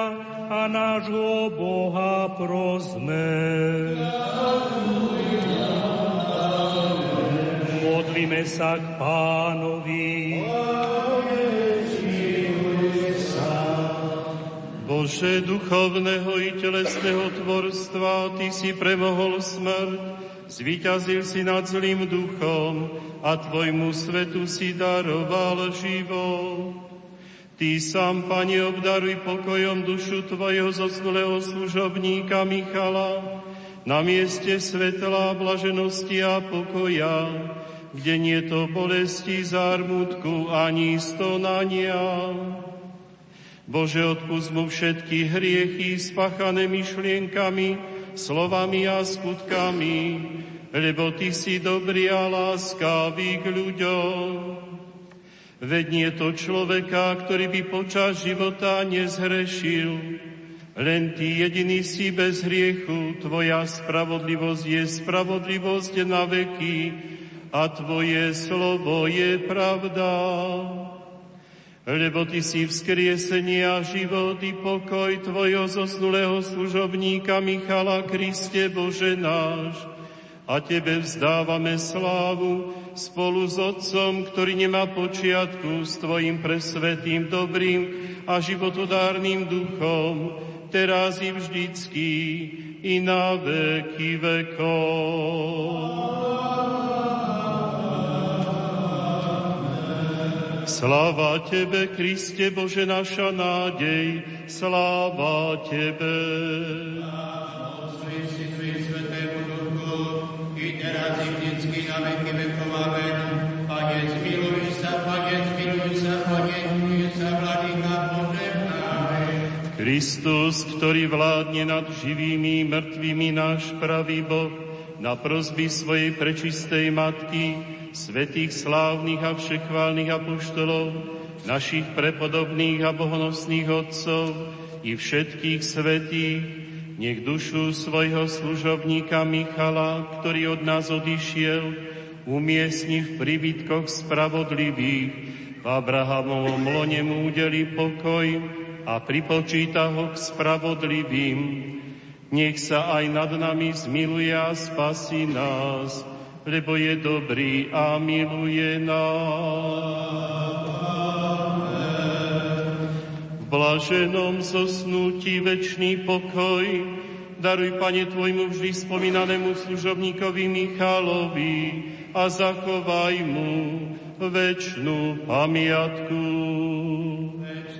a nášho Boha prosme. Modlíme sa k pánovi. Bože duchovného i telesného tvorstva, Ty si premohol smrť, zvíťazil si nad zlým duchom a Tvojmu svetu si daroval život. Ty sám, Pane, obdaruj pokojom dušu Tvojho zosnulého služobníka Michala na mieste svetla, blaženosti a pokoja, kde nie to bolesti, zármutku ani stonania. Bože, odpust mu všetky hriechy spáchané myšlienkami, slovami a skutkami, lebo Ty si dobrý a láskavý k ľuďom. Veď nie to človeka, ktorý by počas života nezhrešil, len Ty jediný si bez hriechu, Tvoja spravodlivosť je spravodlivosť na veky a Tvoje slovo je pravda lebo Ty si vzkriesenie a život i pokoj Tvojho zosnulého služobníka Michala Kriste Bože náš. A Tebe vzdávame slávu spolu s Otcom, ktorý nemá počiatku, s Tvojim presvetým, dobrým a životodárnym duchom, teraz i vždycky, i na veky vekov. Sláva Tebe, Kriste Bože, naša nádej, sláva Tebe. Kristus, ktorý vládne nad živými, mŕtvými, náš pravý Boh, na prosby svojej prečistej Matky, svetých slávnych a všechválnych apoštolov, našich prepodobných a bohonosných otcov i všetkých svetých, nech dušu svojho služobníka Michala, ktorý od nás odišiel, umiestni v príbytkoch spravodlivých, v Abrahamovom lone mu udeli pokoj a pripočíta ho k spravodlivým. Nech sa aj nad nami zmiluje a spasí nás, lebo je dobrý a miluje nás. V blaženom zosnutí večný pokoj daruj, Pane, Tvojmu vždy spomínanému služobníkovi Michalovi a zachovaj mu večnú pamiatku. Večná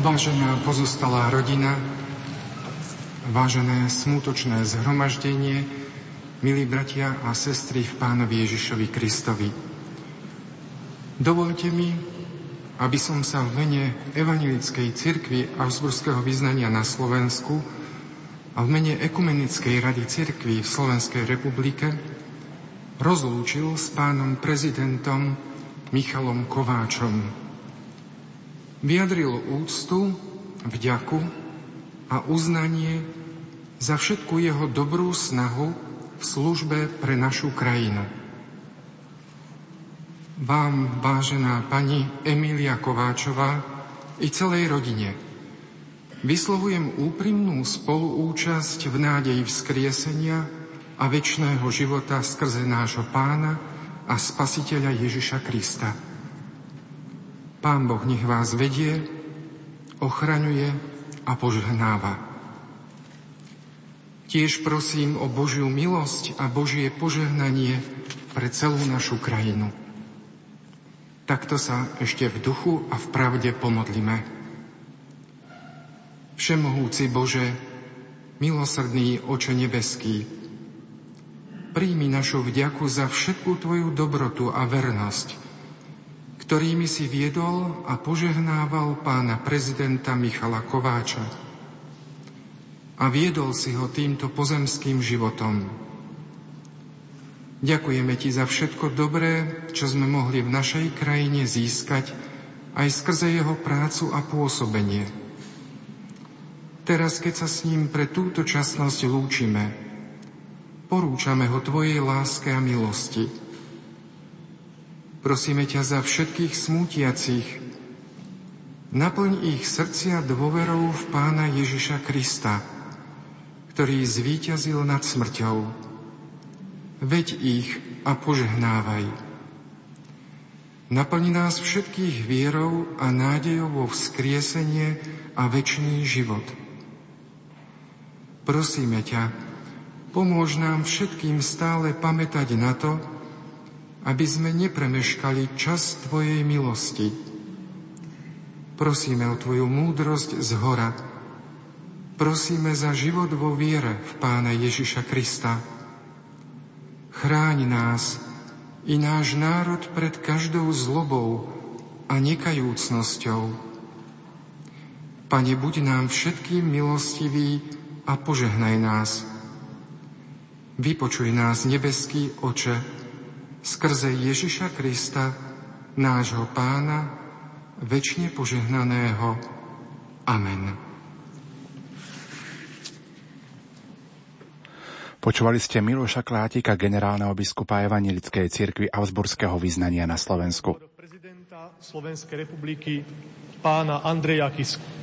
Vážená pozostalá rodina, vážené smútočné zhromaždenie, milí bratia a sestry v Pánovi Ježišovi Kristovi. Dovolte mi, aby som sa v mene Evangelickej cirkvi Augsburského vyznania na Slovensku a v mene Ekumenickej rady cirkvi v Slovenskej republike rozlúčil s pánom prezidentom Michalom Kováčom, vyjadril úctu, vďaku a uznanie za všetku jeho dobrú snahu v službe pre našu krajinu. vám, vážená pani Emília Kováčová i celej rodine, vyslovujem úprimnú spoluúčasť v nádeji vzkriesenia a väčšného života skrze nášho pána a spasiteľa Ježiša Krista. Pán Boh nech vás vedie, ochraňuje a požehnáva. Tiež prosím o Božiu milosť a Božie požehnanie pre celú našu krajinu. Takto sa ešte v duchu a v pravde pomodlíme. Všemohúci Bože, milosrdný Oče nebeský, príjmi našu vďaku za všetku Tvoju dobrotu a vernosť, ktorými si viedol a požehnával pána prezidenta Michala Kováča a viedol si ho týmto pozemským životom. Ďakujeme Ti za všetko dobré, čo sme mohli v našej krajine získať aj skrze jeho prácu a pôsobenie. Teraz, keď sa s ním pre túto časnosť lúčime, porúčame ho Tvojej láske a milosti. Prosíme ťa za všetkých smútiacich, naplň ich srdcia dôverou v Pána Ježiša Krista, ktorý zvíťazil nad smrťou. Veď ich a požehnávaj. Naplni nás všetkých vierou a nádejou vo vzkriesenie a väčší život. Prosíme ťa, pomôž nám všetkým stále pamätať na to, aby sme nepremeškali čas Tvojej milosti. Prosíme o Tvoju múdrosť z hora, Prosíme za život vo viere v Pána Ježiša Krista. Chráň nás i náš národ pred každou zlobou a nekajúcnosťou. Pane, buď nám všetkým milostivý a požehnaj nás. Vypočuj nás, nebeský oče, skrze Ježiša Krista, nášho pána, väčšine požehnaného. Amen. Počúvali ste Miloša Klátika, generálneho biskupa Evangelickej cirkvi Augsburského vyznania na Slovensku. Prezidenta Slovenskej republiky pána Andreja Kisku.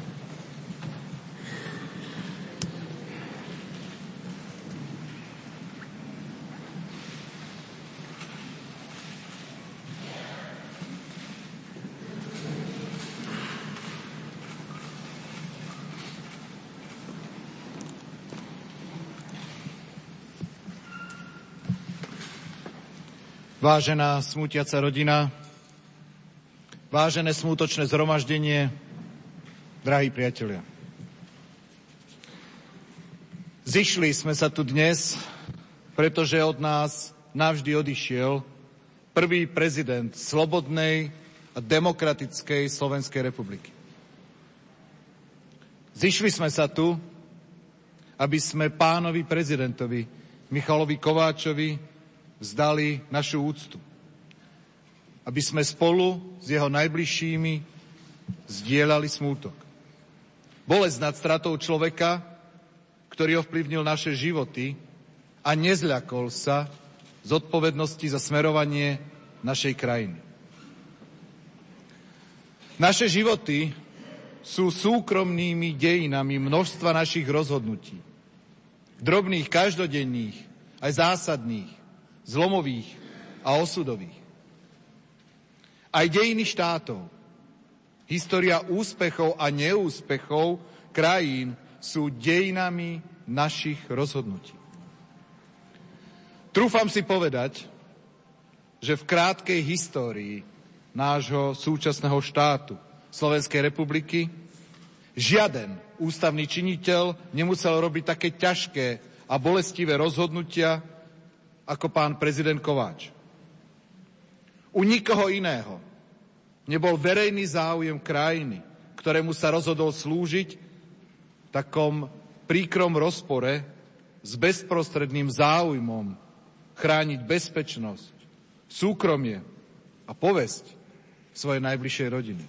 Vážená smútiaca rodina, vážené smútočné zhromaždenie, drahí priatelia. Zišli sme sa tu dnes, pretože od nás navždy odišiel prvý prezident slobodnej a demokratickej Slovenskej republiky. Zišli sme sa tu, aby sme pánovi prezidentovi Michalovi Kováčovi vzdali našu úctu. Aby sme spolu s jeho najbližšími zdieľali smútok. Bolesť nad stratou človeka, ktorý ovplyvnil naše životy a nezľakol sa z odpovednosti za smerovanie našej krajiny. Naše životy sú súkromnými dejinami množstva našich rozhodnutí. Drobných, každodenných, aj zásadných zlomových a osudových. Aj dejiny štátov, história úspechov a neúspechov krajín sú dejinami našich rozhodnutí. Trúfam si povedať, že v krátkej histórii nášho súčasného štátu Slovenskej republiky žiaden ústavný činiteľ nemusel robiť také ťažké a bolestivé rozhodnutia, ako pán prezident Kováč. U nikoho iného nebol verejný záujem krajiny, ktorému sa rozhodol slúžiť, v takom príkrom rozpore s bezprostredným záujmom chrániť bezpečnosť, súkromie a povesť svojej najbližšej rodiny.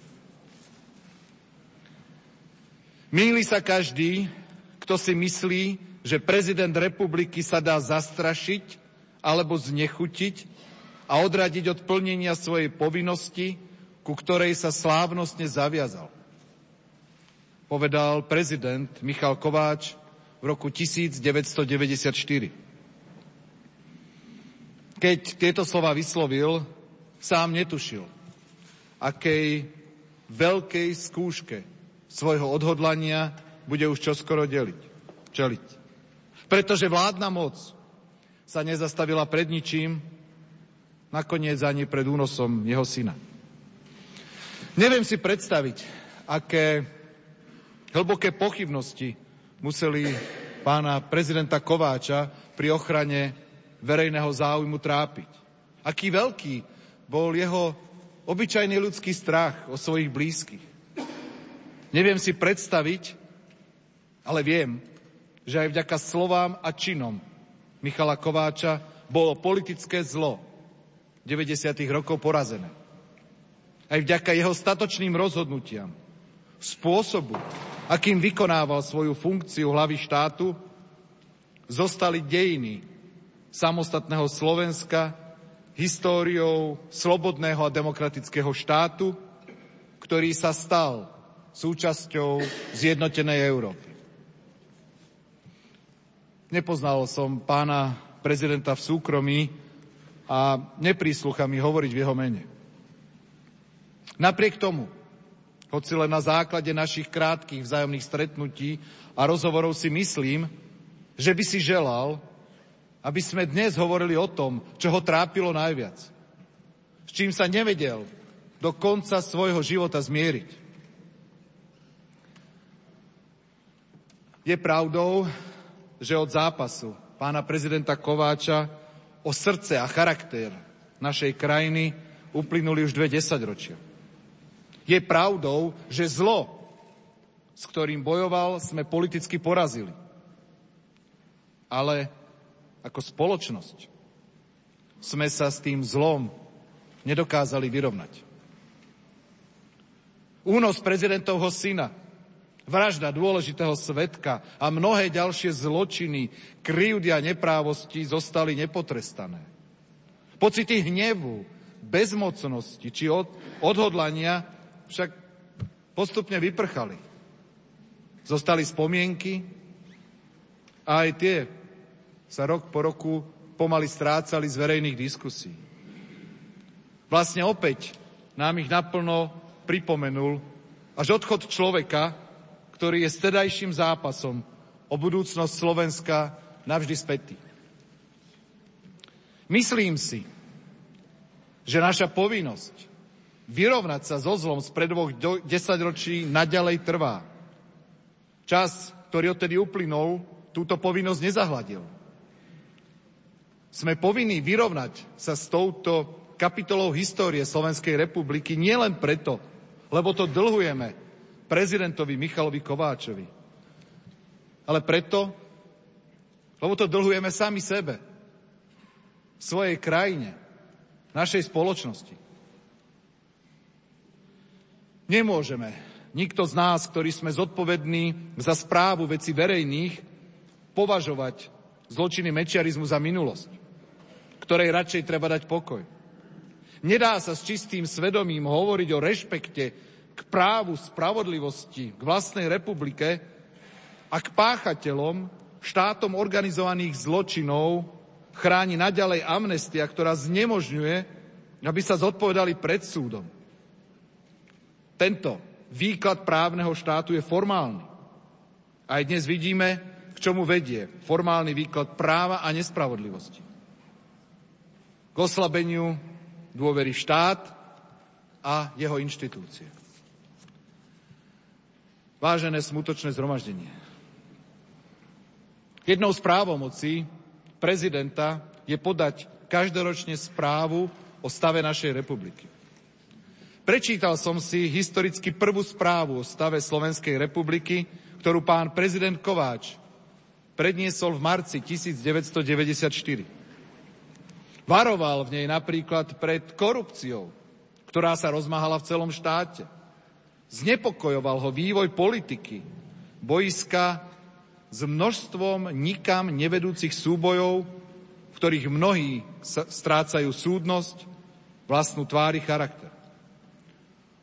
Míli sa každý, kto si myslí, že prezident republiky sa dá zastrašiť alebo znechutiť a odradiť od plnenia svojej povinnosti, ku ktorej sa slávnostne zaviazal. Povedal prezident Michal Kováč v roku 1994. Keď tieto slova vyslovil, sám netušil, akej veľkej skúške svojho odhodlania bude už čoskoro deliť, čeliť. Pretože vládna moc sa nezastavila pred ničím, nakoniec ani pred únosom jeho syna. Neviem si predstaviť, aké hlboké pochybnosti museli pána prezidenta Kováča pri ochrane verejného záujmu trápiť. Aký veľký bol jeho obyčajný ľudský strach o svojich blízkych. Neviem si predstaviť, ale viem, že aj vďaka slovám a činom Michala Kováča bolo politické zlo 90. rokov porazené. Aj vďaka jeho statočným rozhodnutiam, spôsobu, akým vykonával svoju funkciu hlavy štátu, zostali dejiny samostatného Slovenska históriou slobodného a demokratického štátu, ktorý sa stal súčasťou zjednotenej Európy. Nepoznal som pána prezidenta v súkromí a nepríslucha mi hovoriť v jeho mene. Napriek tomu, hoci len na základe našich krátkých vzájomných stretnutí a rozhovorov si myslím, že by si želal, aby sme dnes hovorili o tom, čo ho trápilo najviac. S čím sa nevedel do konca svojho života zmieriť. Je pravdou, že od zápasu pána prezidenta Kováča o srdce a charakter našej krajiny uplynuli už dve desaťročia. Je pravdou, že zlo, s ktorým bojoval, sme politicky porazili. Ale ako spoločnosť sme sa s tým zlom nedokázali vyrovnať. Únos prezidentovho syna vražda dôležitého svetka a mnohé ďalšie zločiny, krivdy a neprávosti zostali nepotrestané. Pocity hnevu, bezmocnosti či od, odhodlania však postupne vyprchali. Zostali spomienky a aj tie sa rok po roku pomaly strácali z verejných diskusí. Vlastne opäť nám ich naplno pripomenul až odchod človeka, ktorý je stedajším zápasom o budúcnosť Slovenska navždy spätý. Myslím si, že naša povinnosť vyrovnať sa so zlom z dvoch desaťročí naďalej trvá. Čas, ktorý odtedy uplynul, túto povinnosť nezahladil. Sme povinní vyrovnať sa s touto kapitolou histórie Slovenskej republiky nielen preto, lebo to dlhujeme prezidentovi Michalovi Kováčovi. Ale preto, lebo to dlhujeme sami sebe, svojej krajine, našej spoločnosti. Nemôžeme nikto z nás, ktorí sme zodpovední za správu veci verejných, považovať zločiny mečiarizmu za minulosť, ktorej radšej treba dať pokoj. Nedá sa s čistým svedomím hovoriť o rešpekte k právu spravodlivosti, k vlastnej republike a k páchateľom štátom organizovaných zločinov chráni naďalej amnestia, ktorá znemožňuje, aby sa zodpovedali pred súdom. Tento výklad právneho štátu je formálny. Aj dnes vidíme, k čomu vedie formálny výklad práva a nespravodlivosti. K oslabeniu dôvery štát a jeho inštitúcie. Vážené smutočné zhromaždenie. Jednou z právomocí prezidenta je podať každoročne správu o stave našej republiky. Prečítal som si historicky prvú správu o stave Slovenskej republiky, ktorú pán prezident Kováč predniesol v marci 1994. Varoval v nej napríklad pred korupciou, ktorá sa rozmáhala v celom štáte Znepokojoval ho vývoj politiky, boiska s množstvom nikam nevedúcich súbojov, v ktorých mnohí strácajú súdnosť, vlastnú tvári charakter.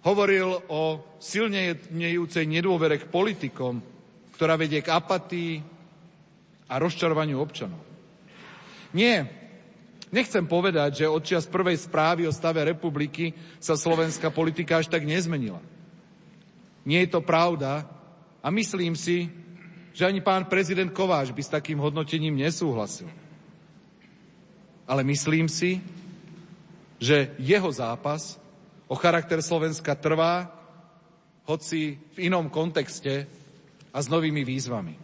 Hovoril o silnejúcej nedôvere k politikom, ktorá vedie k apatii a rozčarovaniu občanov. Nie, nechcem povedať, že od čas prvej správy o stave republiky sa slovenská politika až tak nezmenila. Nie je to pravda a myslím si, že ani pán prezident Kováč by s takým hodnotením nesúhlasil. Ale myslím si, že jeho zápas o charakter Slovenska trvá, hoci v inom kontexte a s novými výzvami.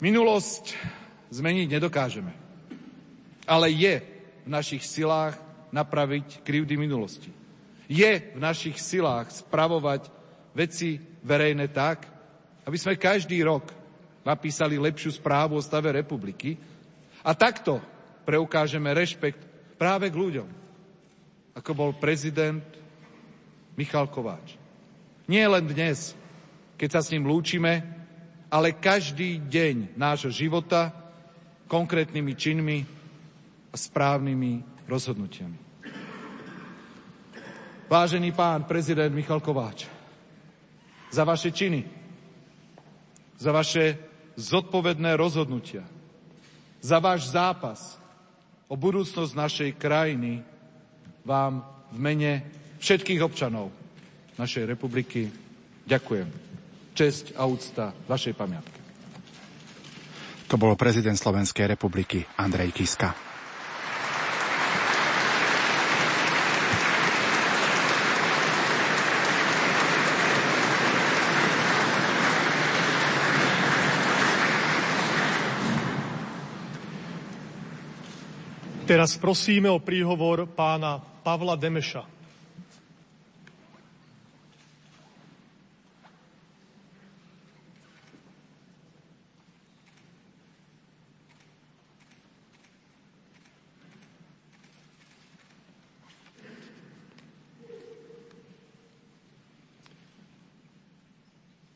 Minulosť zmeniť nedokážeme, ale je v našich silách napraviť krivdy minulosti. Je v našich silách spravovať veci verejné tak, aby sme každý rok napísali lepšiu správu o stave republiky a takto preukážeme rešpekt práve k ľuďom, ako bol prezident Michal Kováč. Nie len dnes, keď sa s ním lúčime, ale každý deň nášho života konkrétnymi činmi a správnymi rozhodnutiami. Vážený pán prezident Michal Kováč, za vaše činy, za vaše zodpovedné rozhodnutia, za váš zápas o budúcnosť našej krajiny vám v mene všetkých občanov našej republiky ďakujem. Česť a úcta vašej pamiatke. To bol prezident Slovenskej republiky Andrej Kiska. Teraz prosíme o príhovor pána Pavla Demeša.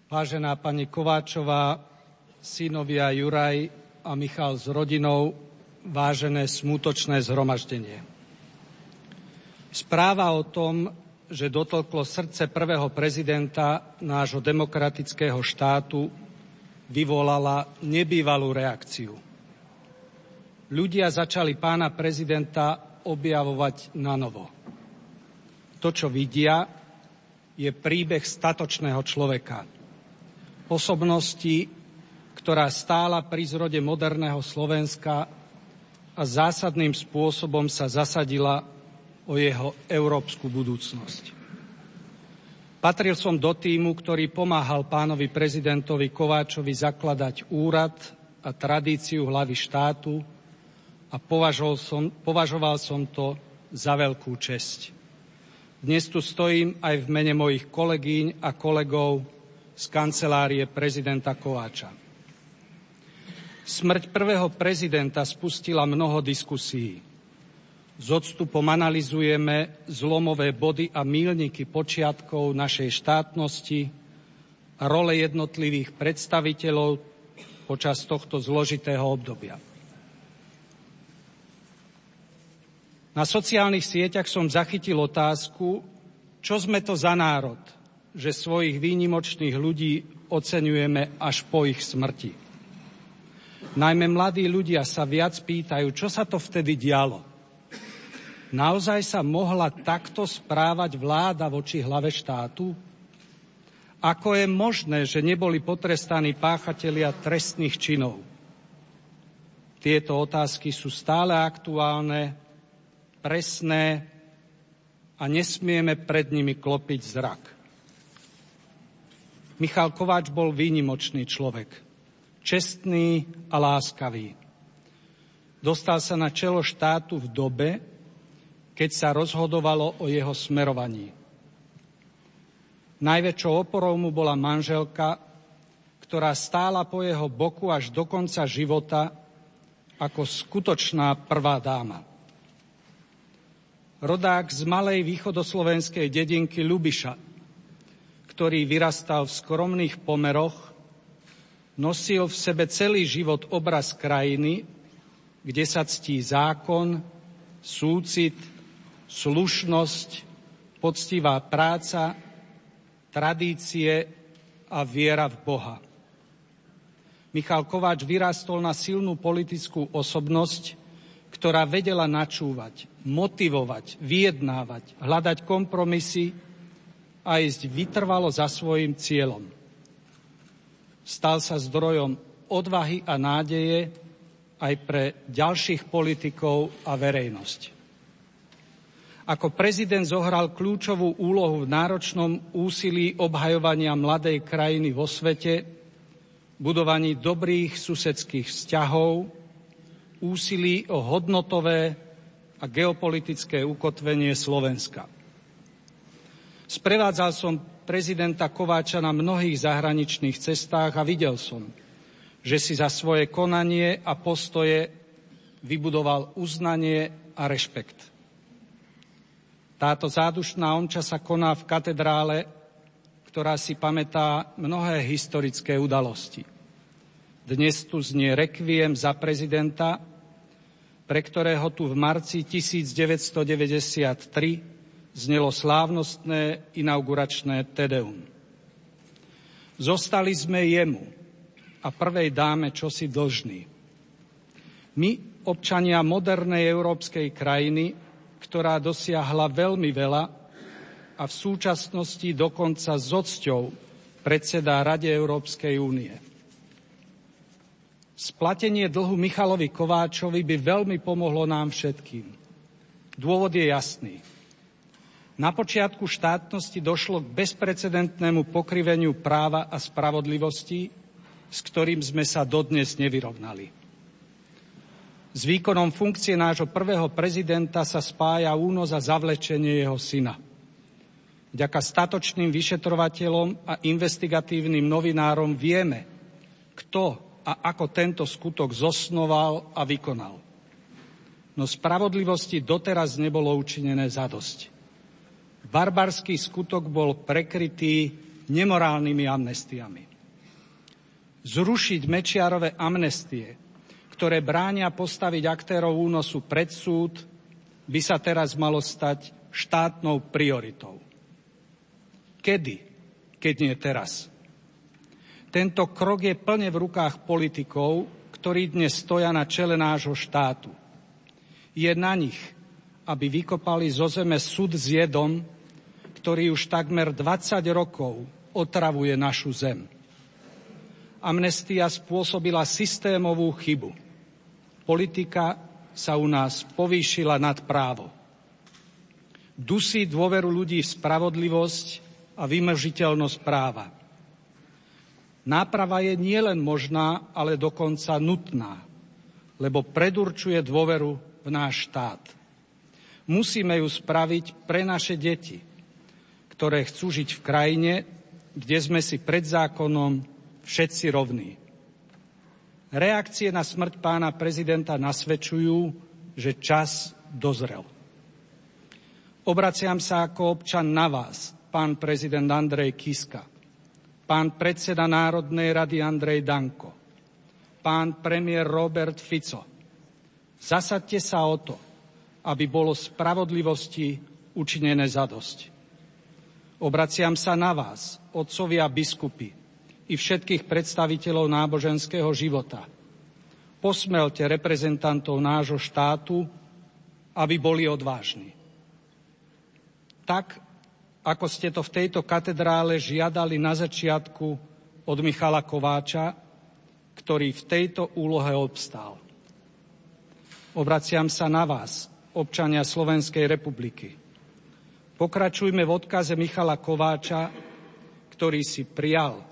Vážená pani Kováčová, synovia Juraj a Michal s rodinou, vážené smútočné zhromaždenie. Správa o tom, že dotlklo srdce prvého prezidenta nášho demokratického štátu, vyvolala nebývalú reakciu. Ľudia začali pána prezidenta objavovať na novo. To, čo vidia, je príbeh statočného človeka. Osobnosti, ktorá stála pri zrode moderného Slovenska a zásadným spôsobom sa zasadila o jeho európsku budúcnosť. Patril som do týmu, ktorý pomáhal pánovi prezidentovi Kováčovi zakladať úrad a tradíciu hlavy štátu a považoval som, považoval som to za veľkú česť. Dnes tu stojím aj v mene mojich kolegyň a kolegov z kancelárie prezidenta Kováča. Smrť prvého prezidenta spustila mnoho diskusí. S odstupom analizujeme zlomové body a mílniky počiatkov našej štátnosti role jednotlivých predstaviteľov počas tohto zložitého obdobia. Na sociálnych sieťach som zachytil otázku, čo sme to za národ, že svojich výnimočných ľudí oceňujeme až po ich smrti. Najmä mladí ľudia sa viac pýtajú, čo sa to vtedy dialo. Naozaj sa mohla takto správať vláda voči hlave štátu? Ako je možné, že neboli potrestaní páchatelia trestných činov? Tieto otázky sú stále aktuálne, presné a nesmieme pred nimi klopiť zrak. Michal Kováč bol výnimočný človek čestný a láskavý. Dostal sa na čelo štátu v dobe, keď sa rozhodovalo o jeho smerovaní. Najväčšou oporou mu bola manželka, ktorá stála po jeho boku až do konca života ako skutočná prvá dáma. Rodák z malej východoslovenskej dedinky Lubiša, ktorý vyrastal v skromných pomeroch, nosil v sebe celý život obraz krajiny, kde sa ctí zákon, súcit, slušnosť, poctivá práca, tradície a viera v Boha. Michal Kováč vyrastol na silnú politickú osobnosť, ktorá vedela načúvať, motivovať, vyjednávať, hľadať kompromisy a ísť vytrvalo za svojim cieľom. Stal sa zdrojom odvahy a nádeje aj pre ďalších politikov a verejnosť. Ako prezident zohral kľúčovú úlohu v náročnom úsilí obhajovania mladej krajiny vo svete, budovaní dobrých susedských vzťahov, úsilí o hodnotové a geopolitické ukotvenie Slovenska. Sprevádzal som prezidenta Kováča na mnohých zahraničných cestách a videl som, že si za svoje konanie a postoje vybudoval uznanie a rešpekt. Táto zádušná omča sa koná v katedrále, ktorá si pamätá mnohé historické udalosti. Dnes tu znie rekviem za prezidenta pre ktorého tu v marci 1993 znelo slávnostné inauguračné Tedeum. Zostali sme jemu a prvej dáme čosi dlžní. My, občania modernej európskej krajiny, ktorá dosiahla veľmi veľa a v súčasnosti dokonca s odsťou predsedá Rade Európskej únie. Splatenie dlhu Michalovi Kováčovi by veľmi pomohlo nám všetkým. Dôvod je jasný. Na počiatku štátnosti došlo k bezprecedentnému pokriveniu práva a spravodlivosti, s ktorým sme sa dodnes nevyrovnali. S výkonom funkcie nášho prvého prezidenta sa spája únos a zavlečenie jeho syna. Vďaka statočným vyšetrovateľom a investigatívnym novinárom vieme, kto a ako tento skutok zosnoval a vykonal. No spravodlivosti doteraz nebolo učinené zadosť. Barbarský skutok bol prekrytý nemorálnymi amnestiami. Zrušiť Mečiarové amnestie, ktoré bránia postaviť aktérov únosu pred súd, by sa teraz malo stať štátnou prioritou. Kedy, keď nie teraz? Tento krok je plne v rukách politikov, ktorí dnes stoja na čele nášho štátu. Je na nich, aby vykopali zo zeme súd s jedom, ktorý už takmer 20 rokov otravuje našu zem. Amnestia spôsobila systémovú chybu. Politika sa u nás povýšila nad právo. Dusí dôveru ľudí v spravodlivosť a vymržiteľnosť práva. Náprava je nielen možná, ale dokonca nutná, lebo predurčuje dôveru v náš štát. Musíme ju spraviť pre naše deti, ktoré chcú žiť v krajine, kde sme si pred zákonom všetci rovní. Reakcie na smrť pána prezidenta nasvedčujú, že čas dozrel. Obraciam sa ako občan na vás, pán prezident Andrej Kiska pán predseda Národnej rady Andrej Danko, pán premiér Robert Fico. Zasadte sa o to, aby bolo spravodlivosti učinené zadosť. Obraciam sa na vás, otcovia biskupy i všetkých predstaviteľov náboženského života. Posmelte reprezentantov nášho štátu, aby boli odvážni. Tak, ako ste to v tejto katedrále žiadali na začiatku od Michala Kováča, ktorý v tejto úlohe obstál. Obraciam sa na vás, občania Slovenskej republiky. Pokračujme v odkaze Michala Kováča, ktorý si prijal,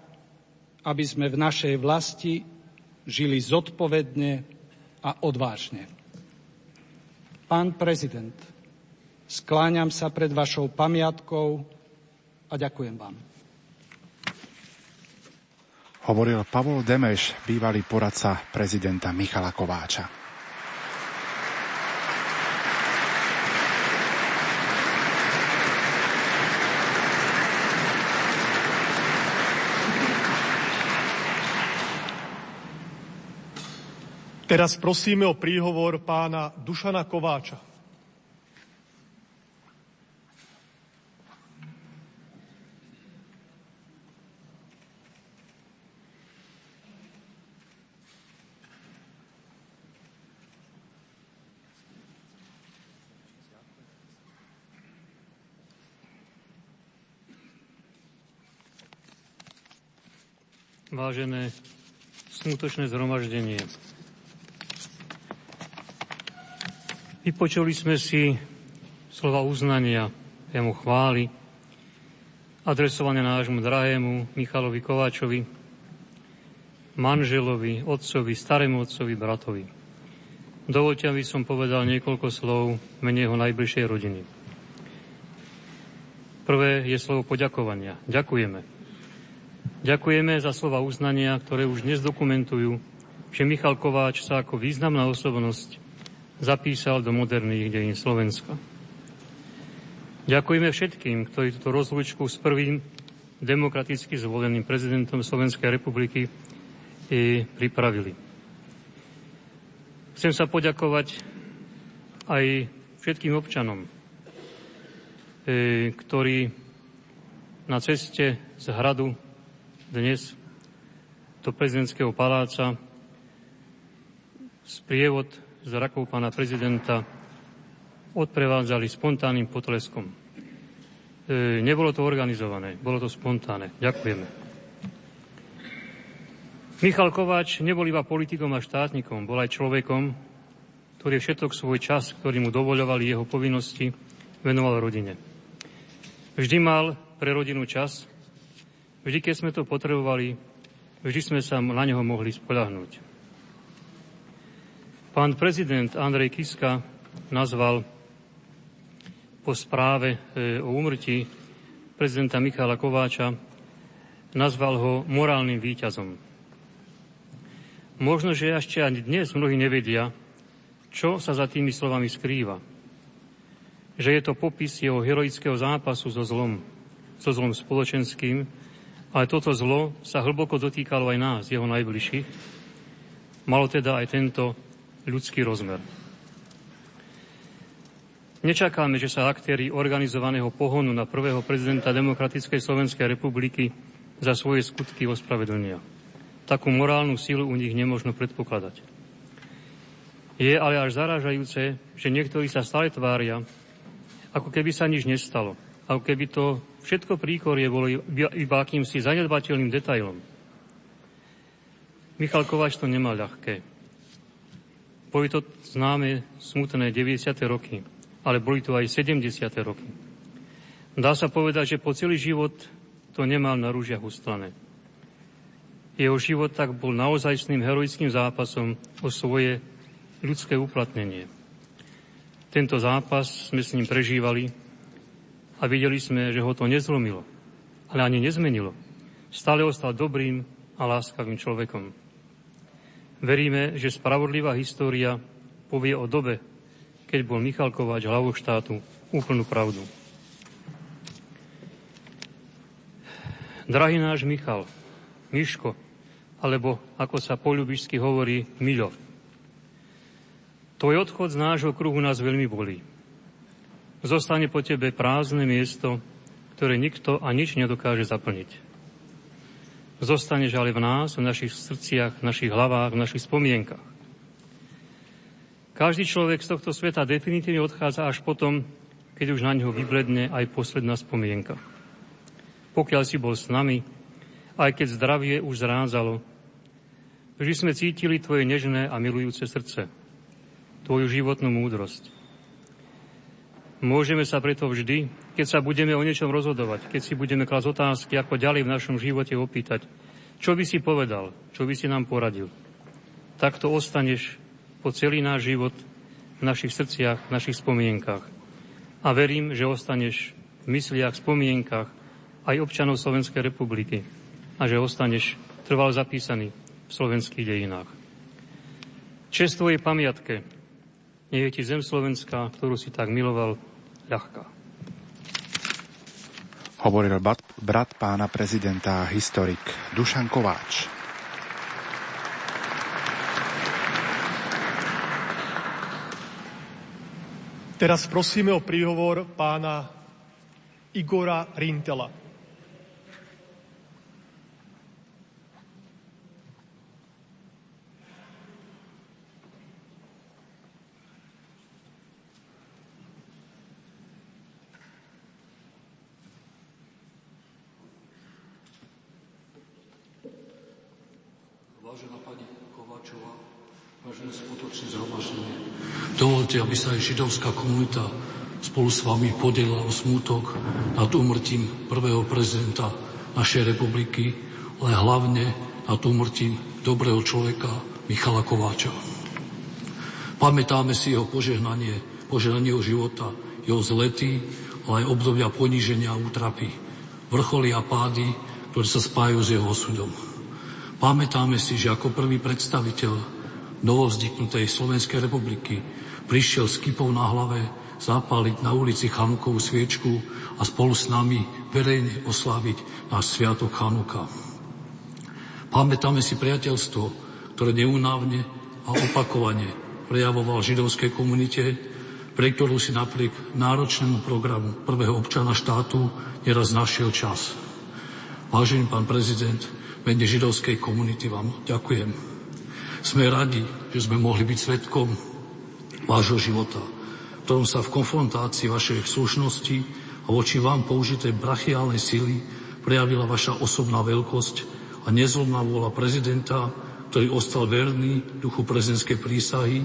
aby sme v našej vlasti žili zodpovedne a odvážne. Pán prezident, Skláňam sa pred vašou pamiatkou a ďakujem vám. Hovoril Pavol Demeš, bývalý poradca prezidenta Michala Kováča. Teraz prosíme o príhovor pána Dušana Kováča. vážené smutočné zhromaždenie. Vypočuli sme si slova uznania, jemu chváli, adresované nášmu drahému Michalovi Kováčovi, manželovi, otcovi, starému otcovi, bratovi. Dovolte, aby som povedal niekoľko slov mene jeho najbližšej rodiny. Prvé je slovo poďakovania. Ďakujeme. Ďakujeme za slova uznania, ktoré už dnes dokumentujú, že Michal Kováč sa ako významná osobnosť zapísal do moderných dejín Slovenska. Ďakujeme všetkým, ktorí túto rozlučku s prvým demokraticky zvoleným prezidentom Slovenskej republiky i pripravili. Chcem sa poďakovať aj všetkým občanom, e, ktorí na ceste z hradu dnes do prezidentského paláca sprievod z rakov pána prezidenta odprevádzali spontánnym potleskom. E, nebolo to organizované, bolo to spontánne. Ďakujeme. Michal Kováč nebol iba politikom a štátnikom, bol aj človekom, ktorý všetok svoj čas, ktorý mu dovoľovali jeho povinnosti, venoval rodine. Vždy mal pre rodinu čas, Vždy, keď sme to potrebovali, vždy sme sa na neho mohli spolahnúť. Pán prezident Andrej Kiska nazval po správe e, o úmrtí prezidenta Michala Kováča, nazval ho morálnym výťazom. Možno, že ešte ani dnes mnohí nevedia, čo sa za tými slovami skrýva. Že je to popis jeho heroického zápasu so zlom, so zlom spoločenským, ale toto zlo sa hlboko dotýkalo aj nás, jeho najbližších. Malo teda aj tento ľudský rozmer. Nečakáme, že sa aktéry organizovaného pohonu na prvého prezidenta Demokratickej Slovenskej republiky za svoje skutky ospravedlnia. Takú morálnu sílu u nich nemožno predpokladať. Je ale až zarážajúce, že niektorí sa stále tvária, ako keby sa nič nestalo, ako keby to Všetko príkorie bolo iba akýmsi zanedbateľným detailom. Michal Kováč to nemal ľahké. Boli to známe smutné 90. roky, ale boli to aj 70. roky. Dá sa povedať, že po celý život to nemal na rúžiach ustané. Jeho život tak bol naozajstným heroickým zápasom o svoje ľudské uplatnenie. Tento zápas sme s ním prežívali a videli sme, že ho to nezlomilo, ale ani nezmenilo. Stále ostal dobrým a láskavým človekom. Veríme, že spravodlivá história povie o dobe, keď bol Michal Kováč hlavou štátu úplnú pravdu. Drahý náš Michal, Miško, alebo ako sa po ľubišsky hovorí, Miľo. Tvoj odchod z nášho kruhu nás veľmi bolí. Zostane po tebe prázdne miesto, ktoré nikto a nič nedokáže zaplniť. Zostaneš ale v nás, v našich srdciach, v našich hlavách, v našich spomienkach. Každý človek z tohto sveta definitívne odchádza až potom, keď už na ňo vybledne aj posledná spomienka. Pokiaľ si bol s nami, aj keď zdravie už zrádzalo, vždy sme cítili tvoje nežné a milujúce srdce, tvoju životnú múdrosť. Môžeme sa preto vždy, keď sa budeme o niečom rozhodovať, keď si budeme klásť otázky, ako ďalej v našom živote opýtať, čo by si povedal, čo by si nám poradil. Takto ostaneš po celý náš život v našich srdciach, v našich spomienkach. A verím, že ostaneš v mysliach, spomienkach aj občanov Slovenskej republiky a že ostaneš trvalo zapísaný v slovenských dejinách. Čest tvojej pamiatke, nech je ti zem Slovenska, ktorú si tak miloval, ľahká. Hovoril brat, brat pána prezidenta historik Dušan Kováč. Teraz prosíme o príhovor pána Igora Rintela. Aby sa aj židovská komunita spolu s vami podiela o smútok nad úmrtím prvého prezidenta našej republiky, ale hlavne nad úmrtím dobrého človeka Michala Kováča. Pamätáme si jeho požehnanie, požehnanie jeho života, jeho zlety, ale aj obdobia poníženia a útrapy, vrcholy a pády, ktoré sa spájajú s jeho osudom. Pamätáme si, že ako prvý predstaviteľ novovzniknutej Slovenskej republiky prišiel s kypou na hlave zapáliť na ulici Chanukovú sviečku a spolu s nami verejne osláviť náš sviatok Chanuka. Pamätáme si priateľstvo, ktoré neunávne a opakovane prejavoval židovskej komunite, pre ktorú si napriek náročnému programu prvého občana štátu neraz našiel čas. Vážený pán prezident, mene židovskej komunity vám ďakujem. Sme radi, že sme mohli byť svetkom vášho života, v ktorom sa v konfrontácii vašej slušnosti a voči vám použitej brachiálnej sily prejavila vaša osobná veľkosť a nezlomná vôľa prezidenta, ktorý ostal verný duchu prezidentskej prísahy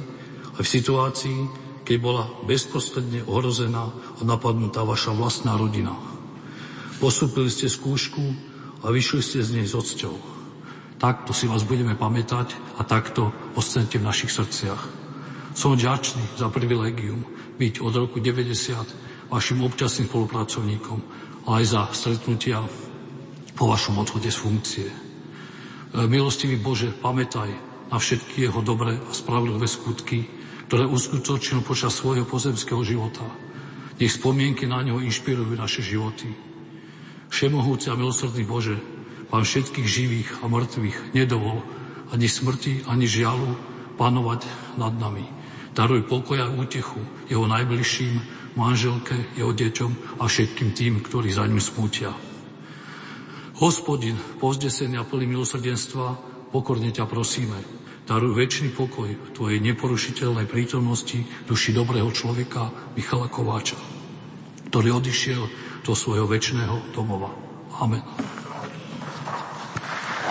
aj v situácii, keď bola bezprostredne ohrozená a napadnutá vaša vlastná rodina. Postupili ste skúšku a vyšli ste z nej s odsťou. Takto si vás budeme pamätať a takto ostanete v našich srdciach. Som vďačný za privilegium byť od roku 90 vašim občasným spolupracovníkom, ale aj za stretnutia po vašom odchode z funkcie. E, milostivý Bože, pamätaj na všetky jeho dobré a spravodlivé skutky, ktoré uskutočnil počas svojho pozemského života. Nech spomienky na neho inšpirujú naše životy. Všemohúci a milosrdný Bože, Pán všetkých živých a mŕtvych nedovol ani smrti, ani žialu panovať nad nami Daruj pokoj a útechu jeho najbližším, manželke, jeho deťom a všetkým tým, ktorí za ním smútia. Hospodin, pozdesený a plný milosrdenstva, pokorne ťa prosíme, daruj väčší pokoj v Tvojej neporušiteľnej prítomnosti duši dobrého človeka Michala Kováča, ktorý odišiel do svojho väčšného domova. Amen.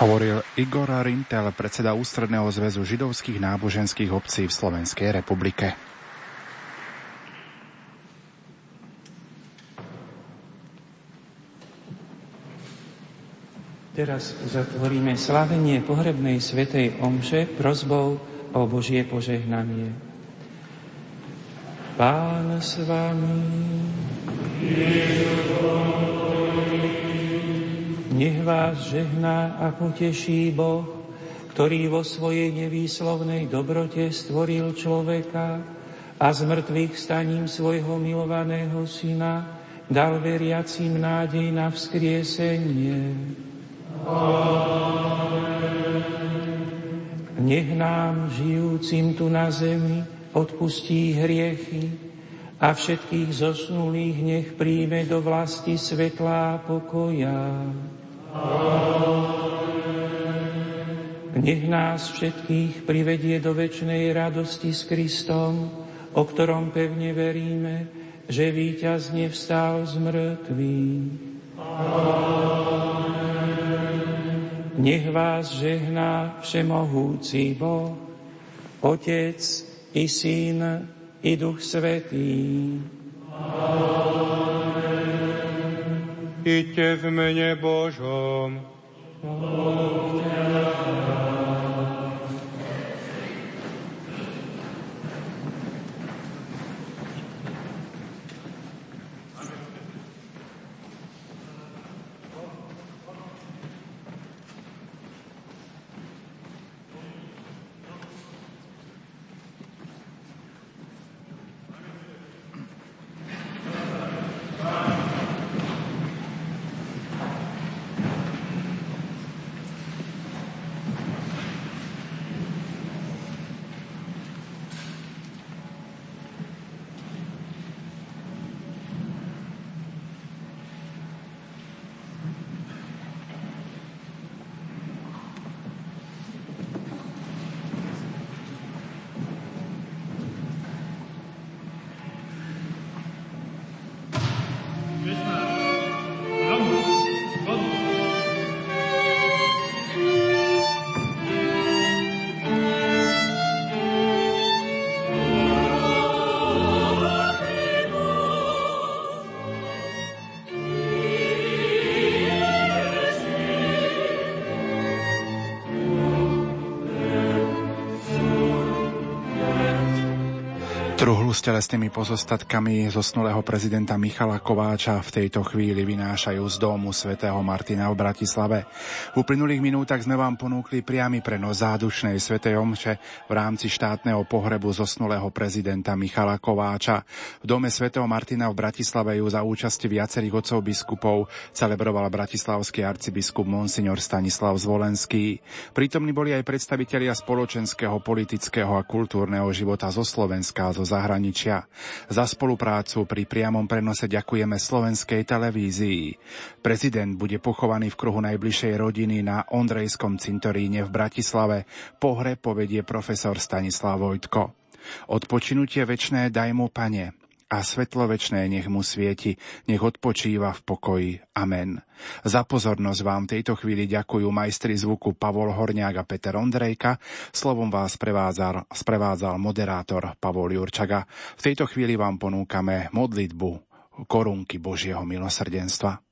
Hovoril Igor Rintel, predseda Ústredného zväzu židovských náboženských obcí v Slovenskej republike. Teraz zatvoríme slavenie pohrebnej svetej omše prozbou o Božie požehnanie. Pán s vami. Nech vás žehná a poteší Boh, ktorý vo svojej nevýslovnej dobrote stvoril človeka a z mŕtvych staním svojho milovaného syna dal veriacim nádej na vzkriesenie. Nech nám, žijúcim tu na zemi, odpustí hriechy a všetkých zosnulých nech príjme do vlasti svetlá pokoja. Nech nás všetkých privedie do väčšnej radosti s Kristom, o ktorom pevne veríme, že víťazne vstal z mŕtvych. Nech vás žehná všemohúci Boh, Otec i Syn i Duch Svetý. Amen. Iďte v mene Božom. Truhlu s telesnými pozostatkami zosnulého prezidenta Michala Kováča v tejto chvíli vynášajú z domu svätého Martina v Bratislave. V uplynulých minútach sme vám ponúkli priamy prenos zádušnej svätej omše v rámci štátneho pohrebu zosnulého prezidenta Michala Kováča. V dome svätého Martina v Bratislave ju za účasti viacerých otcov biskupov celebroval bratislavský arcibiskup Monsignor Stanislav Zvolenský. Prítomní boli aj predstavitelia spoločenského, politického a kultúrneho života zo Slovenska a zo zahraničia. Za spoluprácu pri priamom prenose ďakujeme slovenskej televízii. Prezident bude pochovaný v kruhu najbližšej rodiny na Ondrejskom cintoríne v Bratislave. Pohre povedie profesor Stanislav Vojtko. Odpočinutie večné daj mu, pane, a svetlo večné nech mu svieti, nech odpočíva v pokoji. Amen. Za pozornosť vám tejto chvíli ďakujú majstri zvuku Pavol Horniak a Peter Ondrejka. Slovom vás prevádzal, sprevádzal moderátor Pavol Jurčaga. V tejto chvíli vám ponúkame modlitbu korunky Božieho milosrdenstva.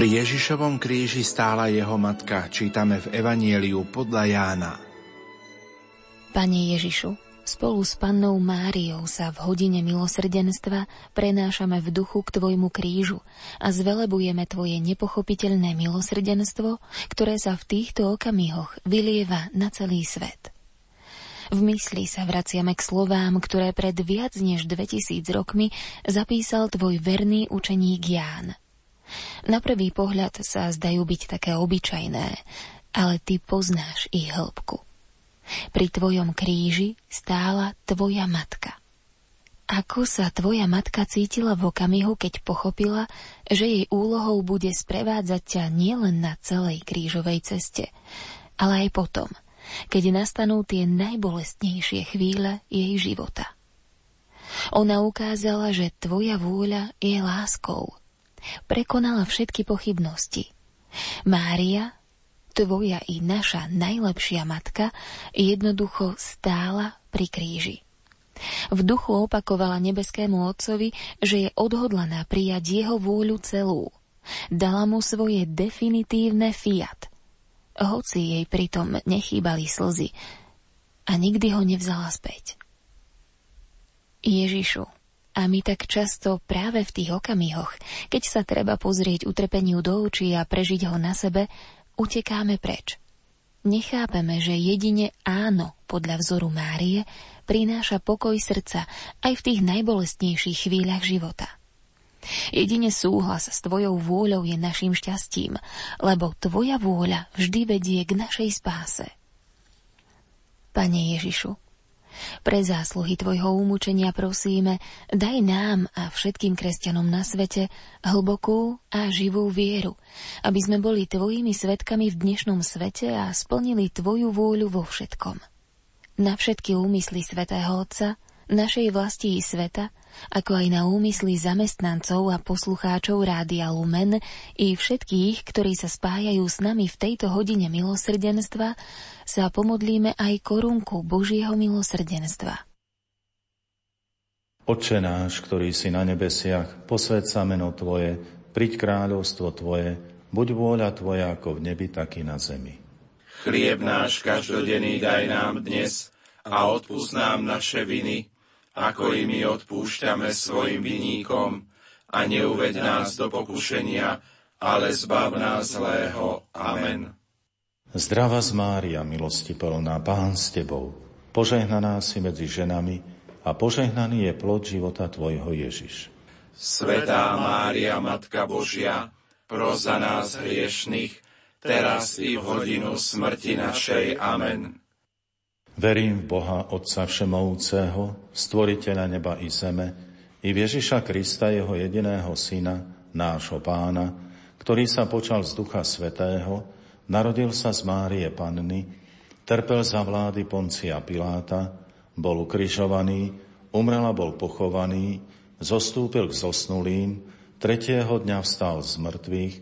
Pri Ježišovom kríži stála jeho matka, čítame v Evanieliu podľa Jána. Pane Ježišu, spolu s pannou Máriou sa v hodine milosrdenstva prenášame v duchu k Tvojmu krížu a zvelebujeme Tvoje nepochopiteľné milosrdenstvo, ktoré sa v týchto okamihoch vylieva na celý svet. V mysli sa vraciame k slovám, ktoré pred viac než 2000 rokmi zapísal tvoj verný učeník Ján – na prvý pohľad sa zdajú byť také obyčajné, ale ty poznáš ich hĺbku. Pri tvojom kríži stála tvoja matka. Ako sa tvoja matka cítila v okamihu, keď pochopila, že jej úlohou bude sprevádzať ťa nielen na celej krížovej ceste, ale aj potom, keď nastanú tie najbolestnejšie chvíle jej života. Ona ukázala, že tvoja vôľa je láskou Prekonala všetky pochybnosti. Mária, tvoja i naša najlepšia matka, jednoducho stála pri kríži. V duchu opakovala nebeskému otcovi, že je odhodlaná prijať jeho vôľu celú. Dala mu svoje definitívne fiat. Hoci jej pritom nechýbali slzy a nikdy ho nevzala späť. Ježišu, a my tak často práve v tých okamihoch, keď sa treba pozrieť utrpeniu do očí a prežiť ho na sebe, utekáme preč. Nechápeme, že jedine áno podľa vzoru Márie prináša pokoj srdca aj v tých najbolestnejších chvíľach života. Jedine súhlas s tvojou vôľou je našim šťastím, lebo tvoja vôľa vždy vedie k našej spáse. Pane Ježišu, pre zásluhy Tvojho umúčenia prosíme, daj nám a všetkým kresťanom na svete hlbokú a živú vieru, aby sme boli Tvojimi svetkami v dnešnom svete a splnili Tvoju vôľu vo všetkom. Na všetky úmysly Svetého Otca, našej vlasti i sveta, ako aj na úmysly zamestnancov a poslucháčov Rádia Lumen i všetkých, ktorí sa spájajú s nami v tejto hodine milosrdenstva, sa pomodlíme aj korunku Božieho milosrdenstva. Oče náš, ktorý si na nebesiach, posved sa meno Tvoje, priď kráľovstvo Tvoje, buď vôľa Tvoja ako v nebi, tak i na zemi. Chlieb náš každodenný daj nám dnes a odpúsť nám naše viny, ako i my odpúšťame svojim viníkom a neuveď nás do pokušenia, ale zbav nás zlého. Amen. Zdrava z Mária, milosti plná, Pán s Tebou, požehnaná si medzi ženami a požehnaný je plod života Tvojho Ježiš. Svetá Mária, Matka Božia, pros za nás hriešných, teraz i v hodinu smrti našej. Amen. Verím v Boha Otca Všemovúceho, Stvoriteľa neba i zeme, i v Ježiša Krista, Jeho jediného Syna, nášho Pána, ktorý sa počal z Ducha Svetého, narodil sa z Márie Panny, trpel za vlády Poncia Piláta, bol ukrižovaný, umrel a bol pochovaný, zostúpil k zosnulým, tretieho dňa vstal z mŕtvych,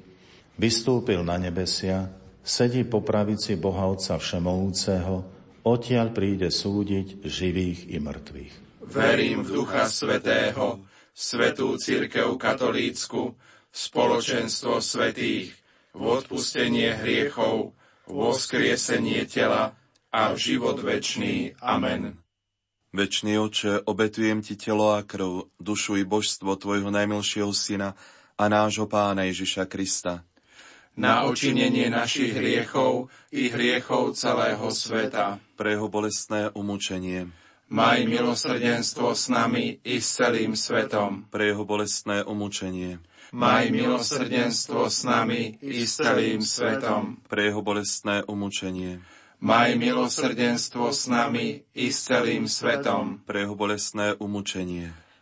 vystúpil na nebesia, sedí po pravici Boha Otca Všemovúceho, odtiaľ príde súdiť živých i mŕtvych. Verím v Ducha Svetého, Svetú Církev Katolícku, spoločenstvo svetých, v odpustenie hriechov, v voskriesenie tela a v život večný. Amen. Večný oče, obetujem ti telo a krv, dušu i božstvo tvojho najmilšieho syna a nášho pána Ježiša Krista. Na očinenie našich hriechov i hriechov celého sveta. Pre jeho bolestné umúčenie. Maj milosrdenstvo s nami i s celým svetom. Pre jeho bolestné umúčenie. Maj milosrdenstvo s nami i s celým svetom. Pre jeho bolestné umúčenie Maj milosrdenstvo s nami i s celým svetom. Pre jeho bolestné umúčenie.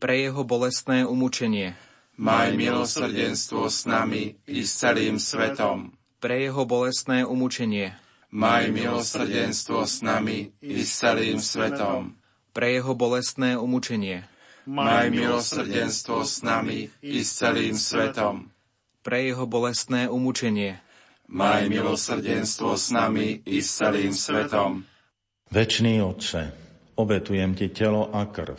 Pre jeho bolestné umúčenie. Maj milosrdenstvo s nami i s celým svetom. Pre jeho bolestné umúčenie. Maj milosrdenstvo s nami i s celým svetom. Pre jeho bolestné umúčenie. Maj milosrdenstvo s nami i s celým svetom. Pre jeho bolestné umúčenie maj milosrdenstvo s nami i s celým svetom. Večný Otče, obetujem Ti telo a krv,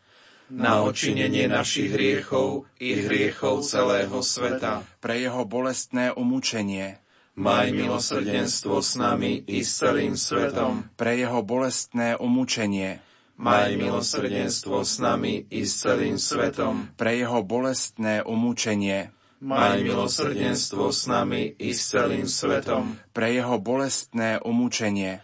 Na očinenie našich hriechov i hriechov celého sveta. Pre jeho bolestné umúčenie Maj milosrdenstvo s nami i s celým svetom. Pre jeho bolestné umúčenie. Maj milosrdenstvo s nami i s celým svetom. Pre jeho bolestné umúčenie. Maj milosrdenstvo s nami i s celým svetom. Pre jeho bolestné umúčenie.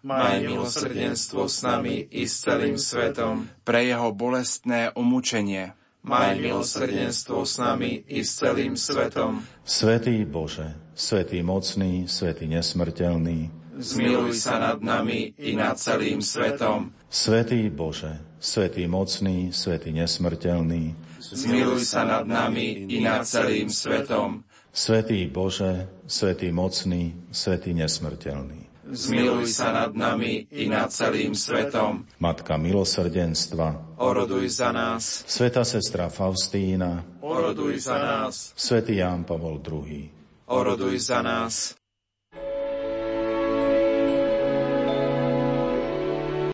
Maj milosrdenstvo s nami i s celým svetom. Pre jeho bolestné umúčenie Maj milosrdenstvo s nami i s celým svetom. Svetý Bože, Svetý mocný, Svetý nesmrteľný, zmiluj sa nad nami i nad celým svetom. Svetý Bože, Svetý mocný, Svetý nesmrteľný, zmiluj sa nad nami i nad celým svetom. Svetý Bože, Svetý mocný, Svetý nesmrteľný zmiluj sa nad nami i nad celým svetom. Matka milosrdenstva, oroduj za nás. Sveta sestra Faustína, oroduj za nás. Svetý Ján Pavol II, oroduj za nás.